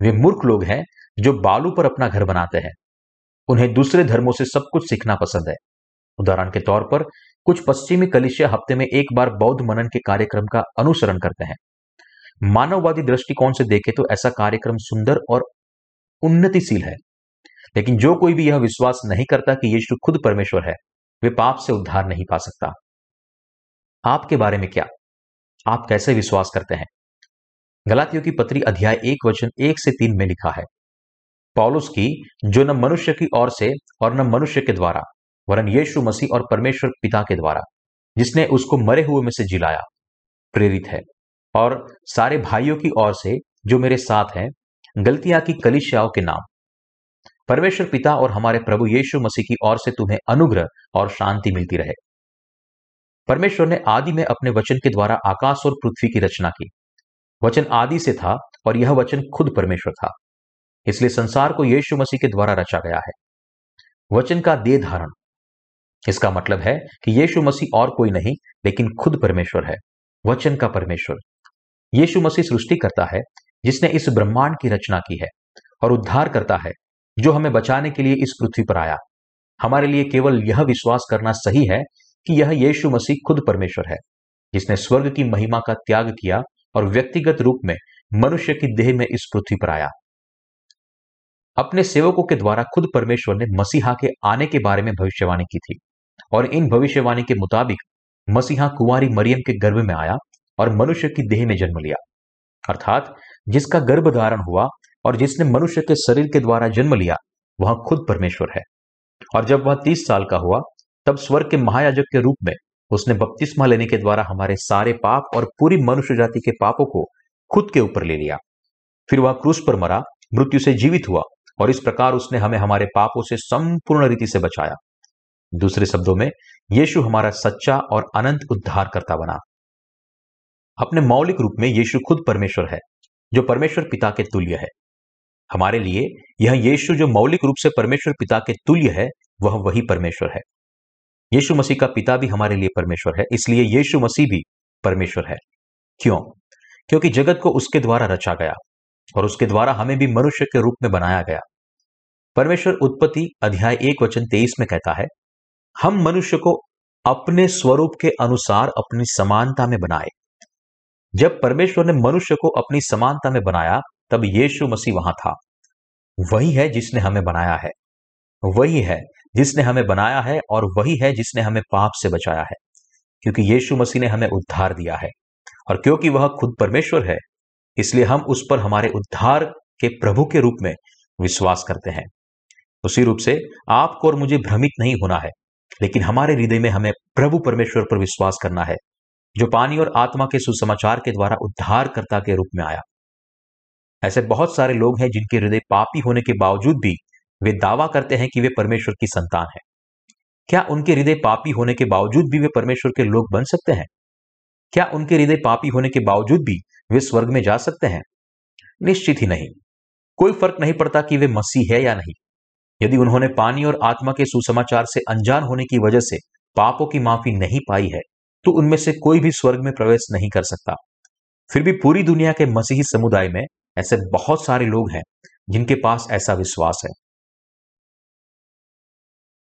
वे मूर्ख लोग हैं जो बालू पर अपना घर बनाते हैं। उन्हें दूसरे धर्मों से सब कुछ सीखना पसंद है। उदाहरण के तौर पर, कुछ पश्चिमी कलिशिया हफ़्ते में एक बार बौद्ध मनन के कार्यक्रम का अनुसरण करते हैं। मानववादी दृष्टिकोण से देखें तो ऐसा कार्यक्रम सुंदर और उन्नतिशील है। लेकिन जो कोई भी यह विश्वास नहीं करता कि यीशु खुद परमेश्वर है वे पाप से उद्धार नहीं पा सकता। आपके बारे में क्या? आप कैसे विश्वास करते हैं? गलातियों की पत्री अध्याय एक वचन एक से तीन में लिखा है। पॉलुस की, जो न मनुष्य की ओर से और न मनुष्य के द्वारा, वरन यीशु मसीह और परमेश्वर पिता के द्वारा, जिसने उसको मरे हुए में से जिलाया, प्रेरित है। और सारे भाइयों की ओर से, जो मेरे साथ हैं, गलतियाँ की कलिशियाओं के नाम परमेश्वर पिता और हमारे प्रभु यीशु मसीह की ओर से तुम्हें अनुग्रह और शांति मिलती रहे। परमेश्वर ने आदि में अपने वचन के द्वारा आकाश और पृथ्वी की रचना की। वचन आदि से था और यह वचन खुद परमेश्वर था। इसलिए संसार को यीशु मसीह के द्वारा रचा गया है। वचन का दे धारण। इसका मतलब है कि यीशु मसीह और कोई नहीं, लेकिन खुद परमेश्वर है। वचन का परमेश्वर। यीशु मसीह सृष्टि करता है, जिसने इस ब्रह्मांड की रचना की है और उद्धार करता है। जो हमें बचाने के लिए इस पृथ्वी पर आया। हमारे लिए केवल यह विश्वास करना सही है कि यह यीशु मसीह खुद परमेश्वर है, जिसने स्वर्ग की महिमा का त्याग किया और व्यक्तिगत रूप में मनुष्य की देह में इस पृथ्वी पर आया। अपने सेवकों के द्वारा खुद परमेश्वर ने मसीहा के आने के बारे में भविष्यवाणी की थी और इन भविष्यवाणी के मुताबिक मसीहा कुंवारी मरियम के गर्भ में आया और मनुष्य की देह में जन्म लिया। अर्थात जिसका गर्भ धारण हुआ और जिसने मनुष्य के शरीर के द्वारा जन्म लिया, वह खुद परमेश्वर है। और जब वह तीस साल का हुआ, तब स्वर्ग के महायाजक के रूप में उसने बपतिस्मा लेने के द्वारा हमारे सारे पाप और पूरी मनुष्य जाति के पापों को खुद के ऊपर ले लिया। फिर वह क्रूस पर मरा, मृत्यु से जीवित हुआ और इस प्रकार उसने हमें हमारे पापों से संपूर्ण रीति से बचाया। दूसरे शब्दों में, यीशु हमारा सच्चा और अनंत उद्धार करता बना। अपने मौलिक रूप में यीशु खुद परमेश्वर है, जो परमेश्वर पिता के तुल्य है। हमारे लिए यह यीशु जो मौलिक रूप से परमेश्वर पिता के तुल्य है, वह वही परमेश्वर है। यीशु मसीह का पिता भी हमारे लिए परमेश्वर है, इसलिए यीशु मसीह भी परमेश्वर है। क्यों? क्योंकि जगत को उसके द्वारा रचा गया और उसके द्वारा हमें भी मनुष्य के रूप में बनाया गया। परमेश्वर उत्पत्ति अध्याय एक वचन तेईस में कहता है, हम मनुष्य को अपने स्वरूप के अनुसार अपनी समानता में बनाए। जब परमेश्वर ने मनुष्य को अपनी समानता में बनाया तब यीशु मसीह वहाँ था। वही है जिसने हमें बनाया है। वही है जिसने हमें बनाया है और वही है जिसने हमें पाप से बचाया है, क्योंकि यीशु मसीह ने हमें उद्धार दिया है। और क्योंकि वह खुद परमेश्वर है, इसलिए हम उस पर हमारे उद्धार के प्रभु के रूप में विश्वास करते हैं। उसी रूप से आपको और मुझे भ्रमित नहीं होना है, लेकिन हमारे हृदय में हमें प्रभु परमेश्वर पर विश्वास करना है, जो पानी और आत्मा के सुसमाचार के द्वारा उद्धारकर्ता के रूप में आया। ऐसे बहुत सारे लोग हैं जिनके हृदय पापी होने के बावजूद भी वे दावा करते हैं कि वे परमेश्वर की संतान है। क्या उनके हृदय पापी होने के बावजूद भी वे परमेश्वर के लोग बन सकते हैं? क्या उनके हृदय पापी होने के बावजूद भी वे स्वर्ग में जा सकते हैं? निश्चित ही नहीं। कोई फ़र्क नहीं पड़ता कि वे मसीह है या नहीं। यदि उन्होंने पानी और आत्मा के सुसमाचार से अनजान होने की वजह से पापों की माफ़ी नहीं पाई है तो उनमें से कोई भी स्वर्ग में प्रवेश नहीं कर सकता। फिर भी पूरी दुनिया के मसीही समुदाय में ऐसे बहुत सारे लोग हैं जिनके पास ऐसा विश्वास है।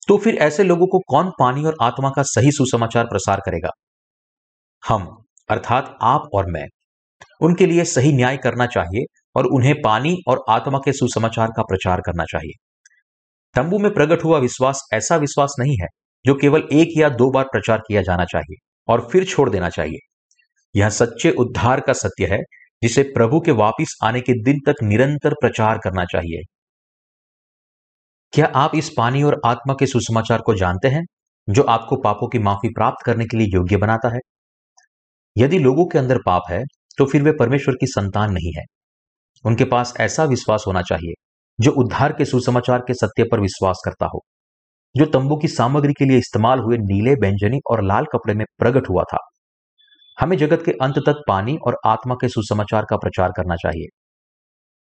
तो फिर ऐसे लोगों को कौन पानी और आत्मा का सही सुसमाचार प्रसार करेगा? हम, अर्थात आप और मैं। उनके लिए सही न्याय करना चाहिए और उन्हें पानी और आत्मा के सुसमाचार का प्रचार करना चाहिए। तंबू में प्रकट हुआ विश्वास ऐसा विश्वास नहीं है जो केवल एक या दो बार प्रचार किया जाना चाहिए और फिर छोड़ देना चाहिए। यह सच्चे उद्धार का सत्य है जिसे प्रभु के वापिस आने के दिन तक निरंतर प्रचार करना चाहिए। क्या आप इस पानी और आत्मा के सुसमाचार को जानते हैं, जो आपको पापों की माफ़ी प्राप्त करने के लिए योग्य बनाता है? यदि लोगों के अंदर पाप है तो फिर वे परमेश्वर की संतान नहीं है। उनके पास ऐसा विश्वास होना चाहिए, जो उद्धार के सुसमाचार के सत्य पर विश्वास करता हो। जो तंबू की सामग्री के लिए इस्तेमाल हुए नीले, व्यंजनी और लाल कपड़े में प्रकट हुआ था। हमें जगत के अंत तक पानी और आत्मा के सुसमाचार का प्रचार करना चाहिए।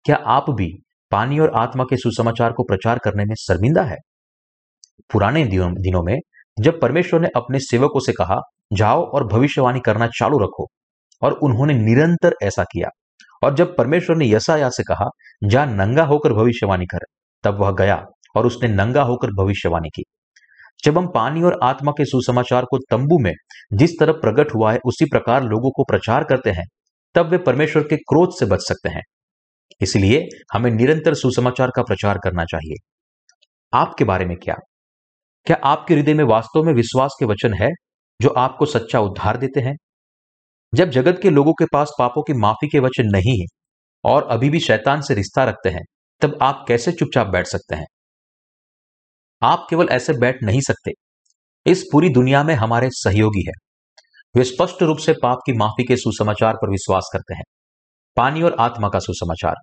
क्या आप भी पानी और आत्मा के सुसमाचार को प्रचार करने में शर्मिंदा है? पुराने दिनों में जब परमेश्वर ने अपने सेवकों से कहा, जाओ और भविष्यवाणी करना चालू रखो, और उन्होंने निरंतर ऐसा किया, और जब परमेश्वर ने यसाया से कहा, जा नंगा होकर भविष्यवाणी कर, तब वह गया और उसने नंगा होकर भविष्यवाणी की। जब हम पानी और आत्मा के सुसमाचार को तंबू में जिस तरह प्रकट हुआ है, उसी प्रकार लोगों को प्रचार करते हैं, तब वे परमेश्वर के क्रोध से बच सकते हैं। इसलिए हमें निरंतर सुसमाचार का प्रचार करना चाहिए। आपके बारे में क्या? क्या आपके हृदय में वास्तव में विश्वास के वचन है, जो आपको सच्चा उद्धार देते हैं? जब जगत के लोगों के पास पापों की माफ़ी के वचन नहीं है, और अभी भी शैतान से रिश्ता रखते हैं, तब आप कैसे चुपचाप बैठ सकते हैं? आप केवल ऐसे बैठ नहीं सकते। इस पूरी दुनिया में हमारे सहयोगी है। वे स्पष्ट रूप से पाप की माफ़ी के सुसमाचार पर विश्वास करते हैं। पानी और आत्मा का सुसमाचार।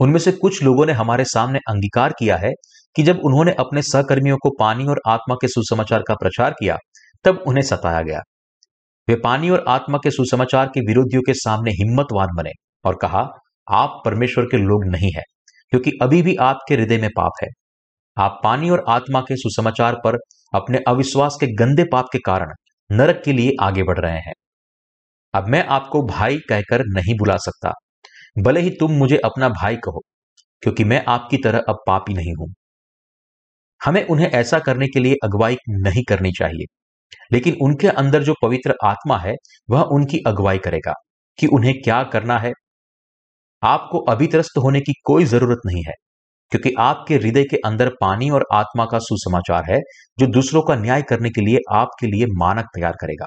उनमें से कुछ लोगों ने हमारे सामने अंगीकार किया है कि जब उन्होंने अपने सहकर्मियों को पानी और आत्मा के सुसमाचार का प्रचार किया, तब उन्हें सताया गया। वे पानी और आत्मा के सुसमाचार के विरोधियों के सामने हिम्मतवान बने और कहा, आप परमेश्वर के लोग नहीं है, क्योंकि अभी भी आपके हृदय में पाप है। आप पानी और आत्मा के सुसमाचार पर अपने अविश्वास के गंदे पाप के कारण नरक के लिए आगे बढ़ रहे हैं। अब मैं आपको भाई कहकर नहीं बुला सकता। भले ही तुम मुझे अपना भाई कहो, क्योंकि मैं आपकी तरह अब पापी नहीं हूँ। हमें उन्हें ऐसा करने के लिए अगुवाई नहीं करनी चाहिए, लेकिन उनके अंदर जो पवित्र आत्मा है, वह उनकी अगुवाई करेगा कि उन्हें क्या करना है। आपको अभित्रस्त होने की कोई ज़रूरत नहीं है। क्योंकि आपके हृदय के अंदर पानी और आत्मा का सुसमाचार है, जो दूसरों का न्याय करने के लिए आपके लिए मानक तैयार करेगा।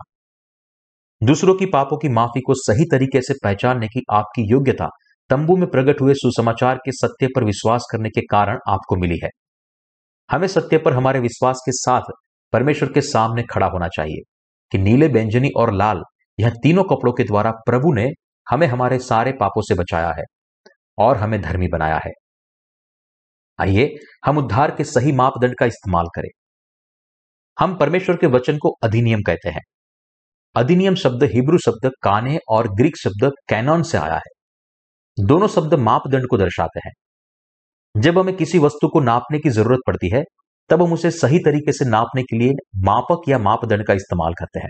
दूसरों की पापों की माफ़ी को सही तरीके से पहचानने की आपकी योग्यता तंबू में प्रकट हुए सुसमाचार के सत्य पर विश्वास करने के कारण आपको मिली है। हमें सत्य पर हमारे विश्वास के साथ परमेश्वर के सामने खड़ा होना चाहिए कि नीले, व्यंजनी और लाल यह तीनों कपड़ों के द्वारा प्रभु ने हमें हमारे सारे पापों से बचाया है और हमें धर्मी बनाया है। आइए हम उद्धार के सही मापदंड का इस्तेमाल करें। हम परमेश्वर के वचन को अधिनियम कहते हैं। अधिनियम शब्द हिब्रू शब्द काने और ग्रीक शब्द कैनॉन से आया है। दोनों शब्द मापदंड को दर्शाते हैं। जब हमें किसी वस्तु को नापने की ज़रूरत पड़ती है, तब हम उसे सही तरीके से नापने के लिए मापक या मापदंड का इस्तेमाल करते हैं।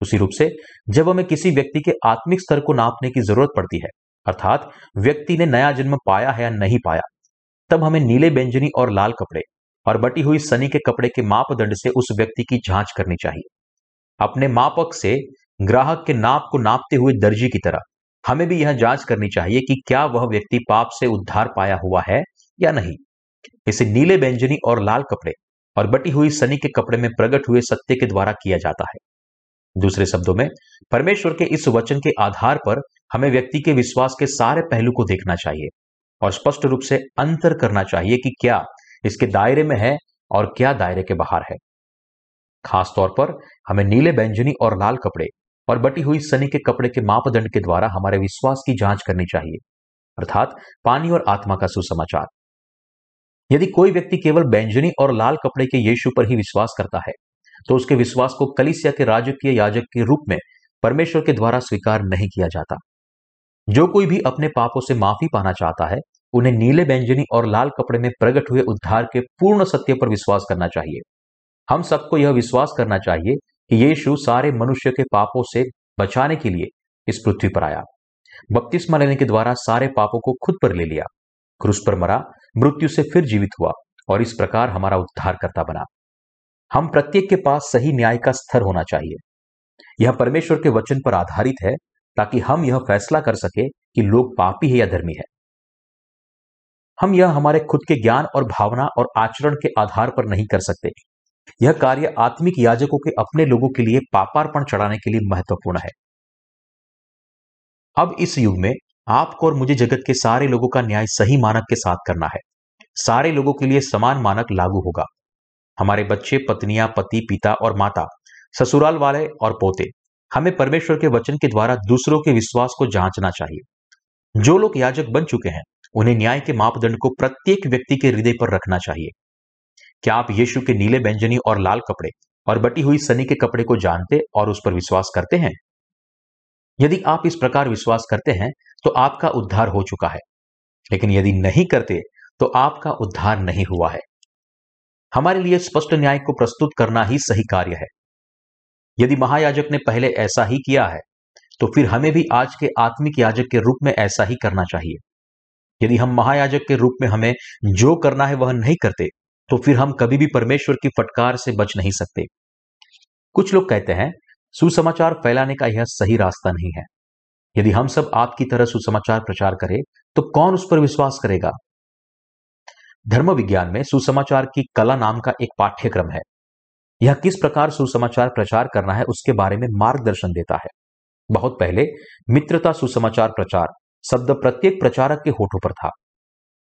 उसी रूप से जब हमें किसी व्यक्ति के आत्मिक स्तर को नापने की ज़रूरत पड़ती है, अर्थात व्यक्ति ने नया जन्म पाया है या नहीं पाया तब हमें नीले बेंजनी और लाल कपड़े और बटी हुई सनी के कपड़े के मापदंड से उस व्यक्ति की जाँच करनी चाहिए। अपने मापक से ग्राहक के नाप को नापते हुए दर्जी की तरह, हमें भी यह जाँच करनी चाहिए कि क्या वह व्यक्ति पाप से उद्धार पाया हुआ है या नहीं। इसे नीले बेंजनी और लाल कपड़े और बटी हुई सनी के कपड़े में प्रकट हुए सत्य के द्वारा किया जाता है। दूसरे शब्दों में, परमेश्वर के इस वचन के आधार पर हमें व्यक्ति के विश्वास के सारे पहलू को देखना चाहिए। और स्पष्ट रूप से अंतर करना चाहिए कि क्या इसके दायरे में है और क्या दायरे के बाहर है। खास तौर पर हमें नीले बैंजनी और लाल कपड़े और बटी हुई सनी के कपड़े के मापदंड के द्वारा हमारे विश्वास की जाँच करनी चाहिए, अर्थात पानी और आत्मा का सुसमाचार। यदि कोई व्यक्ति केवल बैंजनी और लाल कपड़े के यीशु पर ही विश्वास करता है तो उसके विश्वास को कलिसिया के राजकीय याजक के रूप में परमेश्वर के द्वारा स्वीकार नहीं किया जाता। जो कोई भी अपने पापों से माफ़ी पाना चाहता है उन्हें नीले बैंजनी और लाल कपड़े में प्रकट हुए उद्धार के पूर्ण सत्य पर विश्वास करना चाहिए। हम सबको यह विश्वास करना चाहिए कि यीशु सारे मनुष्य के पापों से बचाने के लिए इस पृथ्वी पर आया। बपतिस्मा लेने के द्वारा सारे पापों को खुद पर ले लिया। क्रूस पर मरा, मृत्यु से फिर जीवित हुआ और इस प्रकार हमारा उद्धार करता बना। हम प्रत्येक के पास सही न्याय का स्तर होना चाहिए। यह परमेश्वर के वचन पर आधारित है ताकि हम यह फैसला कर सके कि लोग पापी है या धर्मी है। हम यह हमारे खुद के ज्ञान और भावना और आचरण के आधार पर नहीं कर सकते। यह कार्य आत्मिक याजकों के अपने लोगों के लिए पापार्पण चढ़ाने के लिए महत्वपूर्ण है। अब इस युग में आपको और मुझे जगत के सारे लोगों का न्याय सही मानक के साथ करना है। सारे लोगों के लिए समान मानक लागू होगा। हमारे बच्चे, पत्नियाँ, पति, पिता और माता, ससुराल वाले और पोते, हमें परमेश्वर के वचन के द्वारा दूसरों के विश्वास को जांचना चाहिए। जो लोग याजक बन चुके हैं उन्हें न्याय के मापदंड को प्रत्येक व्यक्ति के हृदय पर रखना चाहिए। क्या आप यीशु के नीले व्यंजनी और लाल कपड़े और बटी हुई सनी के कपड़े को जानते और उस पर विश्वास करते हैं? यदि आप इस प्रकार विश्वास करते हैं तो आपका उद्धार हो चुका है। लेकिन यदि नहीं करते तो आपका उद्धार नहीं हुआ है। हमारे लिए स्पष्ट न्याय को प्रस्तुत करना ही सही कार्य है। यदि महायाजक ने पहले ऐसा ही किया है तो फिर हमें भी आज के आत्मिक याजक के रूप में ऐसा ही करना चाहिए। यदि हम महायाजक के रूप में हमें जो करना है वह नहीं करते तो फिर हम कभी भी परमेश्वर की फटकार से बच नहीं सकते। कुछ लोग कहते हैं, सुसमाचार फैलाने का यह सही रास्ता नहीं है। यदि हम सब आपकी तरह सुसमाचार प्रचार करें तो कौन उस पर विश्वास करेगा? धर्म विज्ञान में सुसमाचार की कला नाम का एक पाठ्यक्रम है। यह किस प्रकार सुसमाचार प्रचार करना है उसके बारे में मार्गदर्शन देता है। बहुत पहले मित्रता सुसमाचार प्रचार शब्द प्रत्येक प्रचारक के होठों पर था।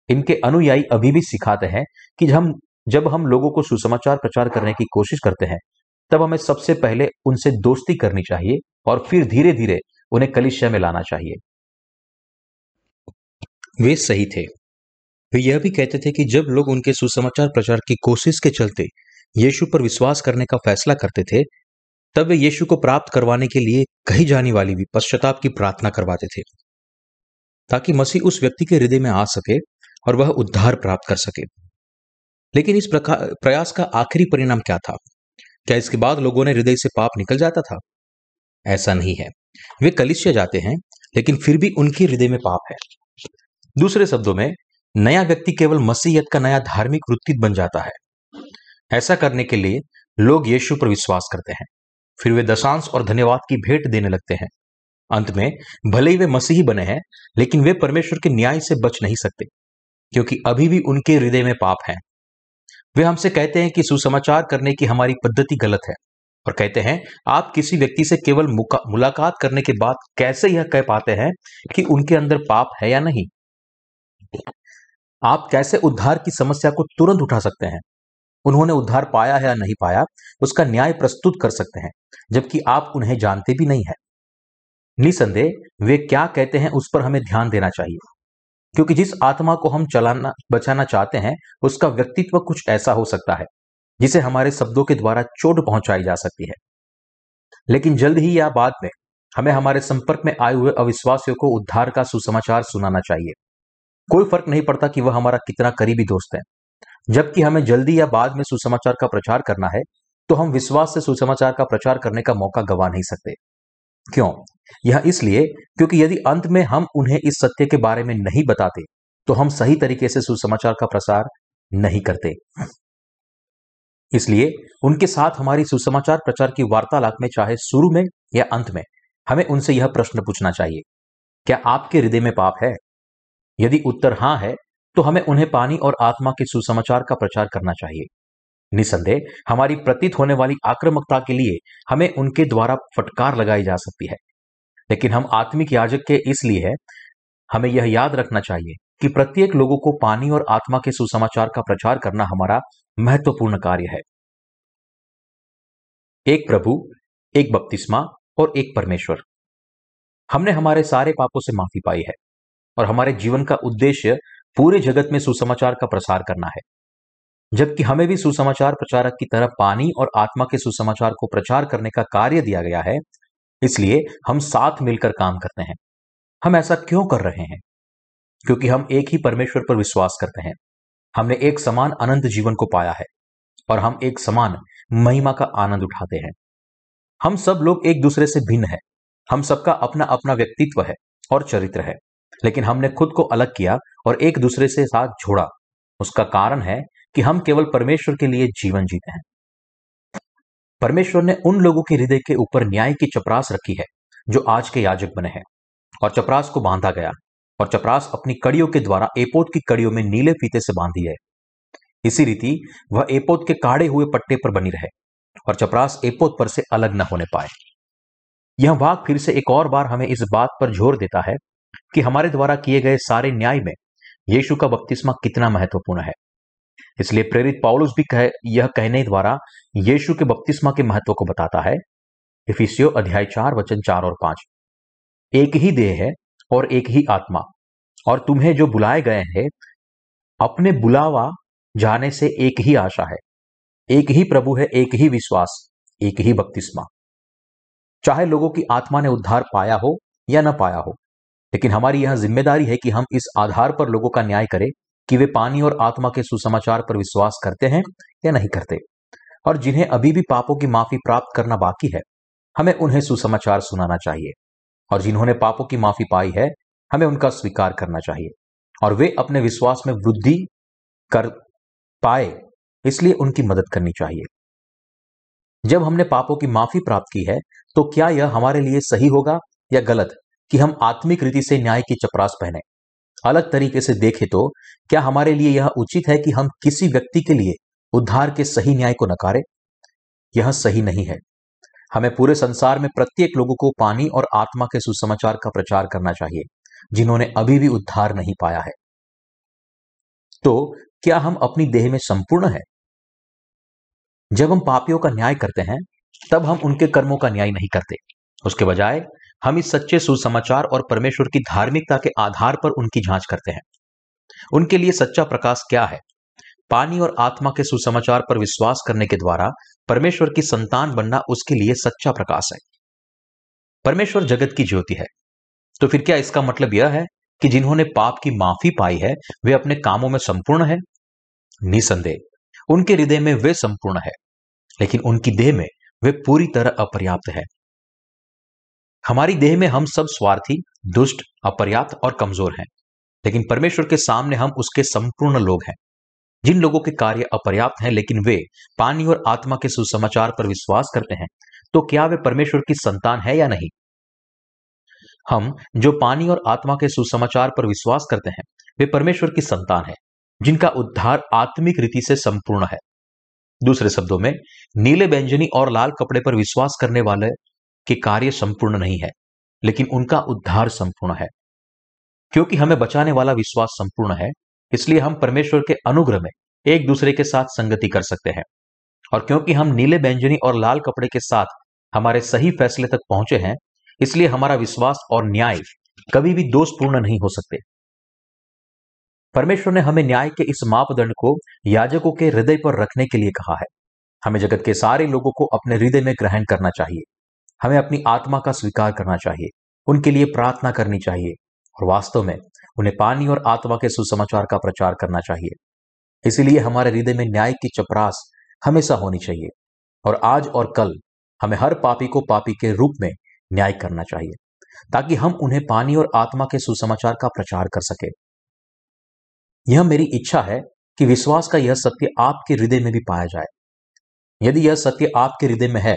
इनके अनुयायी अभी भी सिखाते हैं कि हम, जब हम लोगों को सुसमाचार प्रचार करने की कोशिश करते हैं, तब हमें सबसे पहले उनसे दोस्ती करनी चाहिए और फिर धीरे धीरे उन्हें कलिशा में लाना चाहिए। वे सही थे। वे यह भी कहते थे कि जब लोग उनके सुसमाचार प्रचार की कोशिश के चलते यीशु पर विश्वास करने का फैसला करते थे, तब वे यीशु को प्राप्त करवाने के लिए कही जाने वाली भी पश्चाताप की प्रार्थना करवाते थे। ताकि मसीह उस व्यक्ति के हृदय में आ सके और वह उद्धार प्राप्त कर सके। लेकिन इस प्रयास का आखिरी परिणाम क्या था? क्या इसके बाद लोगों ने हृदय से पाप निकल जाता था? ऐसा नहीं है। वे कलिश्य जाते हैं, लेकिन फिर भी उनके हृदय में पाप है। दूसरे शब्दों में, नया व्यक्ति केवल मसीहत का नया धार्मिक वृत्ति बन जाता है। ऐसा करने के लिए लोग यीशु पर विश्वास करते हैं। फिर वे दशांश और धन्यवाद की भेंट देने लगते हैं। अंत में, भले ही वे मसीही बने हैं, लेकिन वे परमेश्वर के न्याय से बच नहीं सकते, क्योंकि अभी भी उनके हृदय में पाप है। वे हमसे कहते हैं कि सुसमाचार करने की हमारी पद्धति गलत है, और कहते हैं, आप किसी व्यक्ति से केवल मुलाकात करने के बाद कैसे यह कह पाते हैं कि उनके अंदर पाप है या नहीं? आप कैसे उद्धार की समस्या को तुरंत उठा सकते हैं? उन्होंने उद्धार पाया है या नहीं पाया, उसका न्याय प्रस्तुत कर सकते हैं, जबकि आप उन्हें जानते भी नहीं है। निसंदेह वे क्या कहते हैं उस पर हमें ध्यान देना चाहिए। क्योंकि जिस आत्मा को हम चलाना, बचाना चाहते हैं, उसका व्यक्तित्व कुछ ऐसा हो सकता है, जिसे हमारे शब्दों के द्वारा चोट पहुंचाई जा सकती है। लेकिन जल्द ही या बाद में हमें हमारे संपर्क में आए हुए अविश्वासियों को उद्धार का सुसमाचार सुनाना चाहिए। कोई फ़र्क नहीं पड़ता कि वह हमारा कितना करीबी दोस्त है। जबकि हमें जल्दी या बाद में सुसमाचार का प्रचार करना है तो हम विश्वास से सुसमाचार का प्रचार करने का मौका गवा नहीं सकते। क्यों? यह इसलिए क्योंकि यदि अंत में हम उन्हें इस सत्य के बारे में नहीं बताते तो हम सही तरीके से सुसमाचार का प्रसार नहीं करते। इसलिए उनके साथ हमारी सुसमाचार प्रचार की वार्तालाप में, चाहे शुरू में या अंत में, हमें उनसे यह प्रश्न पूछना चाहिए, क्या आपके हृदय में पाप है? यदि उत्तर हाँ है तो हमें उन्हें पानी और आत्मा के सुसमाचार का प्रचार करना चाहिए। निसंदेह, हमारी प्रतीत होने वाली आक्रामकता के लिए हमें उनके द्वारा फटकार लगाई जा सकती है। लेकिन हम आत्मिक याजक के इसलिए है, हमें यह याद रखना चाहिए कि प्रत्येक लोगों को पानी और आत्मा के सुसमाचार का प्रचार करना हमारा महत्वपूर्ण कार्य है। एक प्रभु, एक बपतिस्मा और एक परमेश्वर। हमने हमारे सारे पापों से माफ़ी पाई है और हमारे जीवन का उद्देश्य पूरे जगत में सुसमाचार का प्रसार करना है। जबकि हमें भी सुसमाचार प्रचारक की तरह पानी और आत्मा के सुसमाचार को प्रचार करने का कार्य दिया गया है, इसलिए हम साथ मिलकर काम करते हैं। हम ऐसा क्यों कर रहे हैं? क्योंकि हम एक ही परमेश्वर पर विश्वास करते हैं। हमने एक समान अनंत जीवन को पाया है और हम एक समान महिमा का आनंद उठाते हैं। हम सब लोग एक दूसरे से भिन्न है। हम सबका अपना अपना व्यक्तित्व है और चरित्र है। लेकिन हमने खुद को अलग किया और एक दूसरे से साथ जोड़ा। उसका कारण है कि हम केवल परमेश्वर के लिए जीवन जीते हैं। परमेश्वर ने उन लोगों के हृदय के ऊपर न्याय की चपरास रखी है, जो आज के याजक बने हैं। और चपरास को बांधा गया, और चपरास अपनी कड़ियों के द्वारा एपोत की कड़ियों में नीले फीते से बांधी है। इसी रीति, वह एपोत के काढ़े हुए पट्टे पर बनी रहे, और चपरास एपोत पर से अलग न होने पाए। यह भाग फिर से एक और बार हमें इस बात पर ज़ोर देता है कि हमारे द्वारा किए गए सारे न्याय में यीशु का बपतिस्मा कितना महत्वपूर्ण है। इसलिए प्रेरित पौलुस भी कह, यह कहने द्वारा यीशु के बपतिस्मा के महत्व को बताता है। इफिसियो अध्याय चार वचन चार और पाँच। एक ही देह है और एक ही आत्मा और तुम्हें जो बुलाए गए हैं अपने बुलावा जाने से एक ही आशा है। एक ही प्रभु है एक ही विश्वास एक ही बपतिस्मा। चाहे लोगों की आत्मा ने उद्धार पाया हो या न पाया हो लेकिन हमारी यह ज़िम्मेदारी है कि हम इस आधार पर लोगों का न्याय करें कि वे पानी और आत्मा के सुसमाचार पर विश्वास करते हैं या नहीं करते, और जिन्हें अभी भी पापों की माफ़ी प्राप्त करना बाकी है, हमें उन्हें सुसमाचार सुनाना चाहिए, और जिन्होंने पापों की माफ़ी पाई है, हमें उनका स्वीकार करना चाहिए, और वे अपने विश्वास में वृद्धि कर पाए, इसलिए उनकी मदद करनी चाहिए। जब हमने पापों की माफ़ी प्राप्त की है तो क्या यह हमारे लिए सही होगा या गलत कि हम आत्मिक रीति से न्याय की चपरास पहने? अलग तरीके से देखें तो क्या हमारे लिए यह उचित है कि हम किसी व्यक्ति के लिए उद्धार के सही न्याय को नकारें? यह सही नहीं है। हमें पूरे संसार में प्रत्येक लोगों को पानी और आत्मा के सुसमाचार का प्रचार करना चाहिए, जिन्होंने अभी भी उद्धार नहीं पाया है। तो क्या हम अपनी देह में संपूर्ण है? जब हम पापियों का न्याय करते हैं, तब हम उनके कर्मों का न्याय नहीं करते। उसके बजाय हम इस सच्चे सुसमाचार और परमेश्वर की धार्मिकता के आधार पर उनकी जाँच करते हैं। उनके लिए सच्चा प्रकाश क्या है? पानी और आत्मा के सुसमाचार पर विश्वास करने के द्वारा परमेश्वर की संतान बनना उसके लिए सच्चा प्रकाश है। परमेश्वर जगत की ज्योति है। तो फिर क्या इसका मतलब यह है कि जिन्होंने पाप की माफ़ी पाई है, वे अपने कामों में संपूर्ण है? निसंदेह। उनके हृदय में वे संपूर्ण है, लेकिन उनकी देह में वे पूरी तरह अपर्याप्त है। हमारी देह में हम सब स्वार्थी, दुष्ट, अपर्याप्त और कमज़ोर हैं, लेकिन परमेश्वर के सामने हम उसके संपूर्ण लोग हैं। जिन लोगों के कार्य अपर्याप्त हैं, लेकिन वे पानी और आत्मा के सुसमाचार पर विश्वास करते हैं तो क्या वे परमेश्वर की संतान है या नहीं? हम, जो पानी और आत्मा के सुसमाचार पर विश्वास करते हैं, वे परमेश्वर की संतान है, जिनका उद्धार आत्मिक रीति से संपूर्ण है। दूसरे शब्दों में, नीले व्यंजनी और लाल कपड़े पर विश्वास करने वाले के कार्य संपूर्ण नहीं है, लेकिन उनका उद्धार संपूर्ण है। क्योंकि हमें बचाने वाला विश्वास संपूर्ण है, इसलिए हम परमेश्वर के अनुग्रह में एक दूसरे के साथ संगति कर सकते हैं। और क्योंकि हम नीले व्यंजनी और लाल कपड़े के साथ हमारे सही फैसले तक पहुँचे हैं, इसलिए हमारा विश्वास और न्याय कभी भी दोषपूर्ण नहीं हो सकते। परमेश्वर ने हमें न्याय के इस मापदंड को याजकों के हृदय पर रखने के लिए कहा है। हमें जगत के सारे लोगों को अपने हृदय में ग्रहण करना चाहिए। हमें अपनी आत्मा का स्वीकार करना चाहिए, उनके लिए प्रार्थना करनी चाहिए और वास्तव में उन्हें पानी और आत्मा के सुसमाचार का प्रचार करना चाहिए। इसीलिए हमारे हृदय में न्याय की चपरास हमेशा होनी चाहिए और आज और कल हमें हर पापी को पापी के रूप में न्याय करना चाहिए, ताकि हम उन्हें पानी और आत्मा के सुसमाचार का प्रचार कर सके। यह मेरी इच्छा है कि विश्वास का यह सत्य आपके हृदय में भी पाया जाए। यदि यह सत्य आपके हृदय में है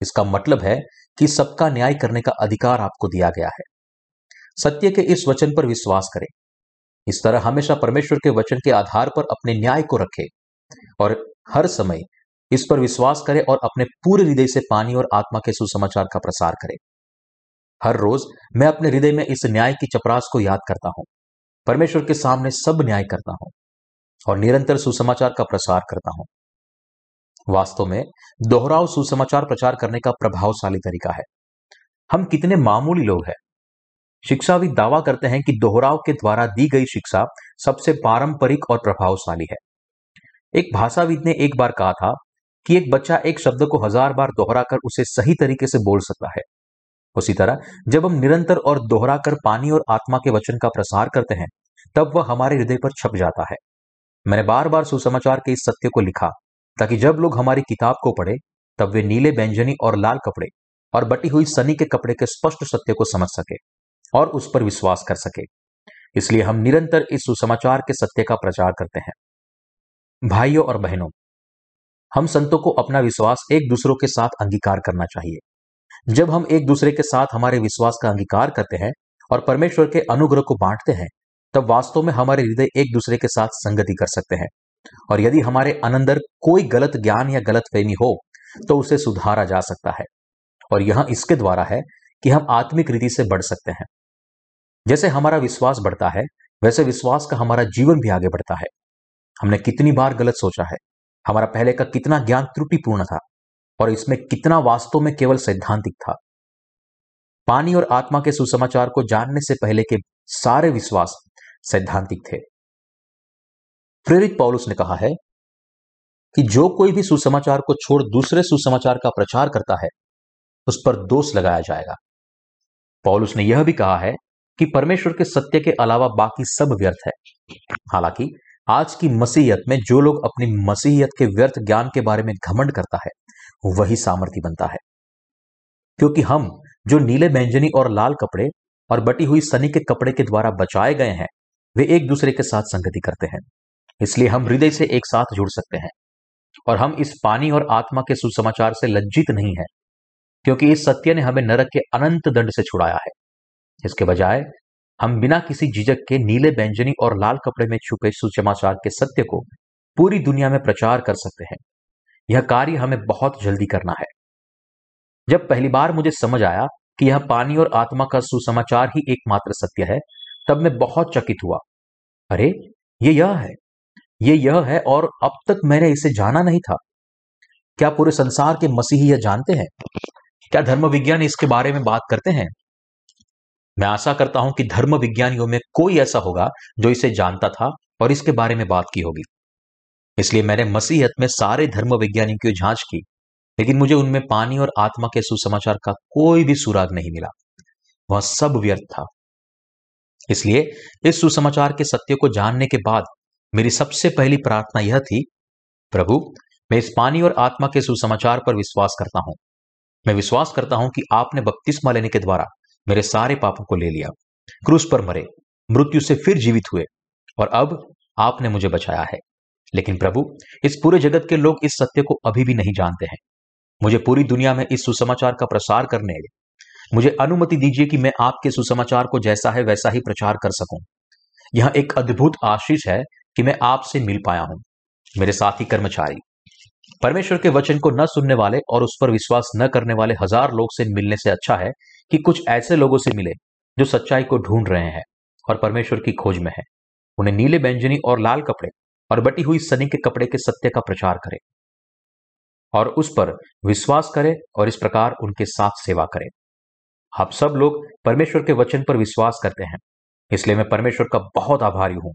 इसका मतलब है कि सबका न्याय करने का अधिकार आपको दिया गया है। सत्य के इस वचन पर विश्वास करें। इस तरह हमेशा परमेश्वर के वचन के आधार पर अपने न्याय को रखें और हर समय इस पर विश्वास करें और अपने पूरे हृदय से पानी और आत्मा के सुसमाचार का प्रसार करें। हर रोज मैं अपने हृदय में इस न्याय की चपरास को याद करता हूँ। परमेश्वर के सामने सब न्याय करता हूँ और निरंतर सुसमाचार का प्रसार करता हूँ। वास्तव में दोहराव सुसमाचार प्रचार करने का प्रभावशाली तरीका है। हम कितने मामूली लोग हैं। शिक्षाविद दावा करते हैं कि दोहराव के द्वारा दी गई शिक्षा सबसे पारंपरिक और प्रभावशाली है। एक भाषाविद ने एक बार कहा था कि एक बच्चा एक शब्द को हज़ार बार दोहराकर उसे सही तरीके से बोल सकता है। उसी तरह, जब हम निरंतर और दोहराकर पानी और आत्मा के वचन का प्रसार करते हैं, तब वह हमारे हृदय पर छप जाता है। मैंने बार बार सुसमाचार के इस सत्य को लिखा ताकि जब लोग हमारी किताब को पढ़े, तब वे नीले व्यंजनी और लाल कपड़े और बटी हुई सनी के कपड़े के स्पष्ट सत्य को समझ सके और उस पर विश्वास कर सके। इसलिए हम निरंतर इस सुसमाचार के सत्य का प्रचार करते हैं। भाइयों और बहनों, हम संतों को अपना विश्वास एक दूसरों के साथ अंगीकार करना चाहिए। जब हम एक दूसरे के साथ हमारे विश्वास का अंगीकार करते हैं और परमेश्वर के अनुग्रह को बांटते हैं, तब वास्तव में हमारे हृदय एक दूसरे के साथ संगति कर सकते हैं। और यदि हमारे अनंदर कोई गलत ज्ञान या गलत फहमी हो तो उसे सुधारा जा सकता है। और यह इसके द्वारा है कि हम आत्मिक रीति से बढ़ सकते हैं। जैसे हमारा विश्वास बढ़ता है, वैसे विश्वास का हमारा जीवन भी आगे बढ़ता है। हमने कितनी बार गलत सोचा है? हमारा पहले का कितना ज्ञान त्रुटिपूर्ण था? और इसमें कितना वास्तव में केवल सैद्धांतिक था? पानी और आत्मा के सुसमाचार को जानने से पहले के सारे विश्वास सैद्धांतिक थे। प्रेरित पौलुस ने कहा है कि जो कोई भी सुसमाचार को छोड़ दूसरे सुसमाचार का प्रचार करता है, उस पर दोष लगाया जाएगा। पौलुस ने यह भी कहा है कि परमेश्वर के सत्य के अलावा बाकी सब व्यर्थ है। हालाँकि, आज की मसीहत में जो लोग अपनी मसीहत के व्यर्थ ज्ञान के बारे में घमंड करता है, वही सामर्थ्य बनता है। क्योंकि हम, जो नीले बैंजनी और लाल कपड़े और बटी हुई सनी के कपड़े के द्वारा बचाए गए हैं, वे एक दूसरे के साथ संगति करते हैं। इसलिए हम हृदय से एक साथ जुड़ सकते हैं। और हम इस पानी और आत्मा के सुसमाचार से लज्जित नहीं है, क्योंकि इस सत्य ने हमें नरक के अनंत दंड से छुड़ाया है। इसके बजाय, हम बिना किसी झिझक के नीले बैंजनी और लाल कपड़े में छुपे सुसमाचार के सत्य को पूरी दुनिया में प्रचार कर सकते हैं। यह कार्य हमें बहुत जल्दी करना है। जब पहली बार मुझे समझ आया कि यह पानी और आत्मा का सुसमाचार ही एकमात्र सत्य है, तब मैं बहुत चकित हुआ। अरे, ये यह है। ये यह है और अब तक मैंने इसे जाना नहीं था। क्या पूरे संसार के मसीही यह जानते हैं? क्या धर्म विज्ञान इसके बारे में बात करते हैं? मैं आशा करता हूँ कि धर्म विज्ञानियों में कोई ऐसा होगा जो इसे जानता था और इसके बारे में बात की होगी। इसलिए मैंने मसीहत में सारे धर्म विज्ञानियों की जाँच की, लेकिन मुझे उनमें पानी और आत्मा के सुसमाचार का कोई भी सुराग नहीं मिला। वह सब व्यर्थ था। इसलिए इस सुसमाचार के सत्य को जानने के बाद मेरी सबसे पहली प्रार्थना यह थी, प्रभु, मैं इस पानी और आत्मा के सुसमाचार पर विश्वास करता हूँ। मैं विश्वास करता हूँ कि आपने बपतिस्मा लेने के द्वारा मेरे सारे पापों को ले लिया। क्रूस पर मरे, मृत्यु से फिर जीवित हुए, और अब आपने मुझे बचाया है। लेकिन प्रभु, इस पूरे जगत के लोग इस सत्य को अभी भी नहीं जानते हैं। मुझे पूरी दुनिया में इस सुसमाचार का प्रसार करने, मुझे अनुमति दीजिए कि मैं आपके सुसमाचार को जैसा है वैसा ही प्रचार कर सकूँ। यह एक अद्भुत आशीष है कि मैं आपसे मिल पाया हूँ, मेरे साथी कर्मचारी। परमेश्वर के वचन को न सुनने वाले और उस पर विश्वास न करने वाले हज़ार लोग से मिलने से अच्छा है कि कुछ ऐसे लोगों से मिले जो सच्चाई को ढूंढ रहे हैं और परमेश्वर की खोज में है। उन्हें नीले बैंजनी और लाल कपड़े और बटी हुई सनी के कपड़े के सत्य का प्रचार करें और उस पर विश्वास करें और इस प्रकार उनके साथ सेवा करें। आप सब लोग परमेश्वर के वचन पर विश्वास करते हैं, इसलिए मैं परमेश्वर का बहुत आभारी हूँ।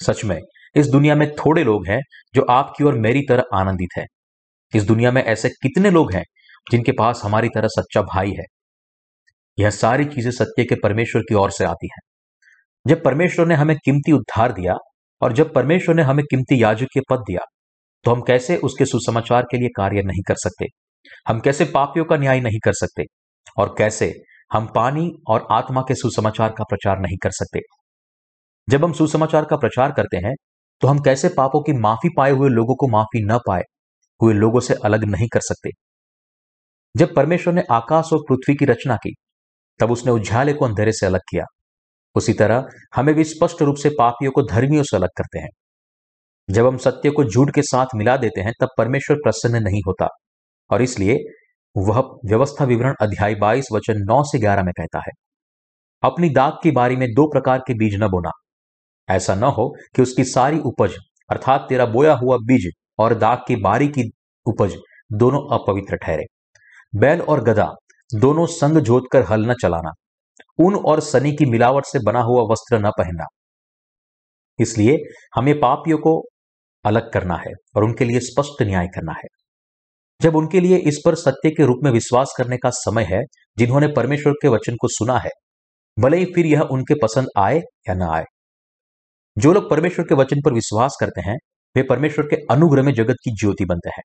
सच में, इस दुनिया में थोड़े लोग हैं जो आपकी और मेरी तरह आनंदित है। इस दुनिया में ऐसे कितने लोग हैं जिनके पास हमारी तरह सच्चा भाई है? यह सारी चीज़ें सत्य के परमेश्वर की ओर से आती हैं। जब परमेश्वर ने हमें कीमती उद्धार दिया और जब परमेश्वर ने हमें कीमती याजक पद दिया तो हम कैसे उसके सुसमाचार के लिए कार्य नहीं कर सकते? हम कैसे पापियों का न्याय नहीं कर सकते? और कैसे हम पानी और आत्मा के सुसमाचार का प्रचार नहीं कर सकते? जब हम सुसमाचार का प्रचार करते हैं तो हम कैसे पापों की माफ़ी पाए हुए लोगों को माफ़ी न पाए, हुए लोगों से अलग नहीं कर सकते? जब परमेश्वर ने आकाश और पृथ्वी की रचना की, तब उसने उज्याले को अंधेरे से अलग किया। उसी तरह, हमें भी स्पष्ट रूप से पापियों को धर्मियों से अलग करते हैं। जब हम सत्य को झूठ के साथ मिला देते हैं, तब परमेश्वर प्रसन्न नहीं होता, और इसलिए वह व्यवस्था विवरण अध्याय बाईस, वचन नौ से ग्यारह में कहता है, अपनी दाग की बारी में दो प्रकार के बीज न बोना ऐसा न हो कि उसकी सारी उपज, अर्थात तेरा बोया हुआ बीज और दाग की बारी की उपज दोनों अपवित्र ठहरे। बैल और गधा दोनों संग जोत कर हल न चलाना, ऊन और सनी की मिलावट से बना हुआ वस्त्र न पहनना। इसलिए हमें पापियों को अलग करना है और उनके लिए स्पष्ट न्याय करना है। जब उनके लिए इस पर सत्य के रूप में विश्वास करने का समय है, जिन्होंने परमेश्वर के वचन को सुना है, भले ही फिर यह उनके पसंद आए या ना आए। जो लोग परमेश्वर के वचन पर विश्वास करते हैं, वे परमेश्वर के अनुग्रह में जगत की ज्योति बनते हैं।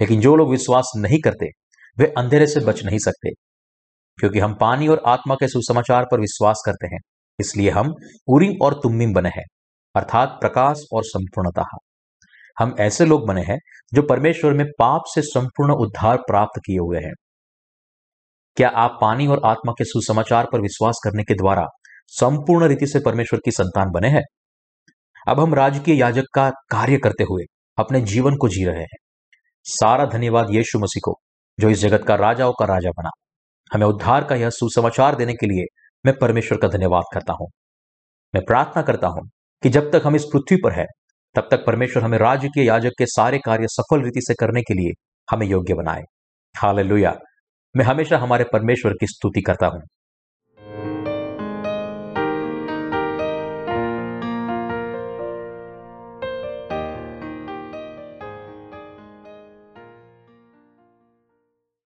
लेकिन जो लोग विश्वास नहीं करते, वे अंधेरे से बच नहीं सकते। क्योंकि हम पानी और आत्मा के सुसमाचार पर विश्वास करते हैं, इसलिए हम उरी और तुम्बिम बने हैं, अर्थात प्रकाश और संपूर्णता। हम ऐसे लोग बने हैं, जो परमेश्वर में पाप से संपूर्ण उद्धार प्राप्त किए हुए हैं। क्या आप पानी और आत्मा के सुसमाचार पर विश्वास करने के द्वारा संपूर्ण रीति से परमेश्वर की संतान बने हैं? अब हम राजकीय याजक का कार्य करते हुए अपने जीवन को जी रहे हैं। सारा धन्यवाद यीशु मसीह को, जो इस जगत का राजाओं का राजा बना। हमें उद्धार का यह सुसमाचार देने के लिए मैं परमेश्वर का धन्यवाद करता हूँ। मैं प्रार्थना करता हूँ कि जब तक हम इस पृथ्वी पर है, तब तक परमेश्वर हमें राज्य के याजक के सारे कार्य सफल रीति से करने के लिए हमें योग्य बनाए। हालेलुया। मैं हमेशा हमारे परमेश्वर की स्तुति करता हूँ।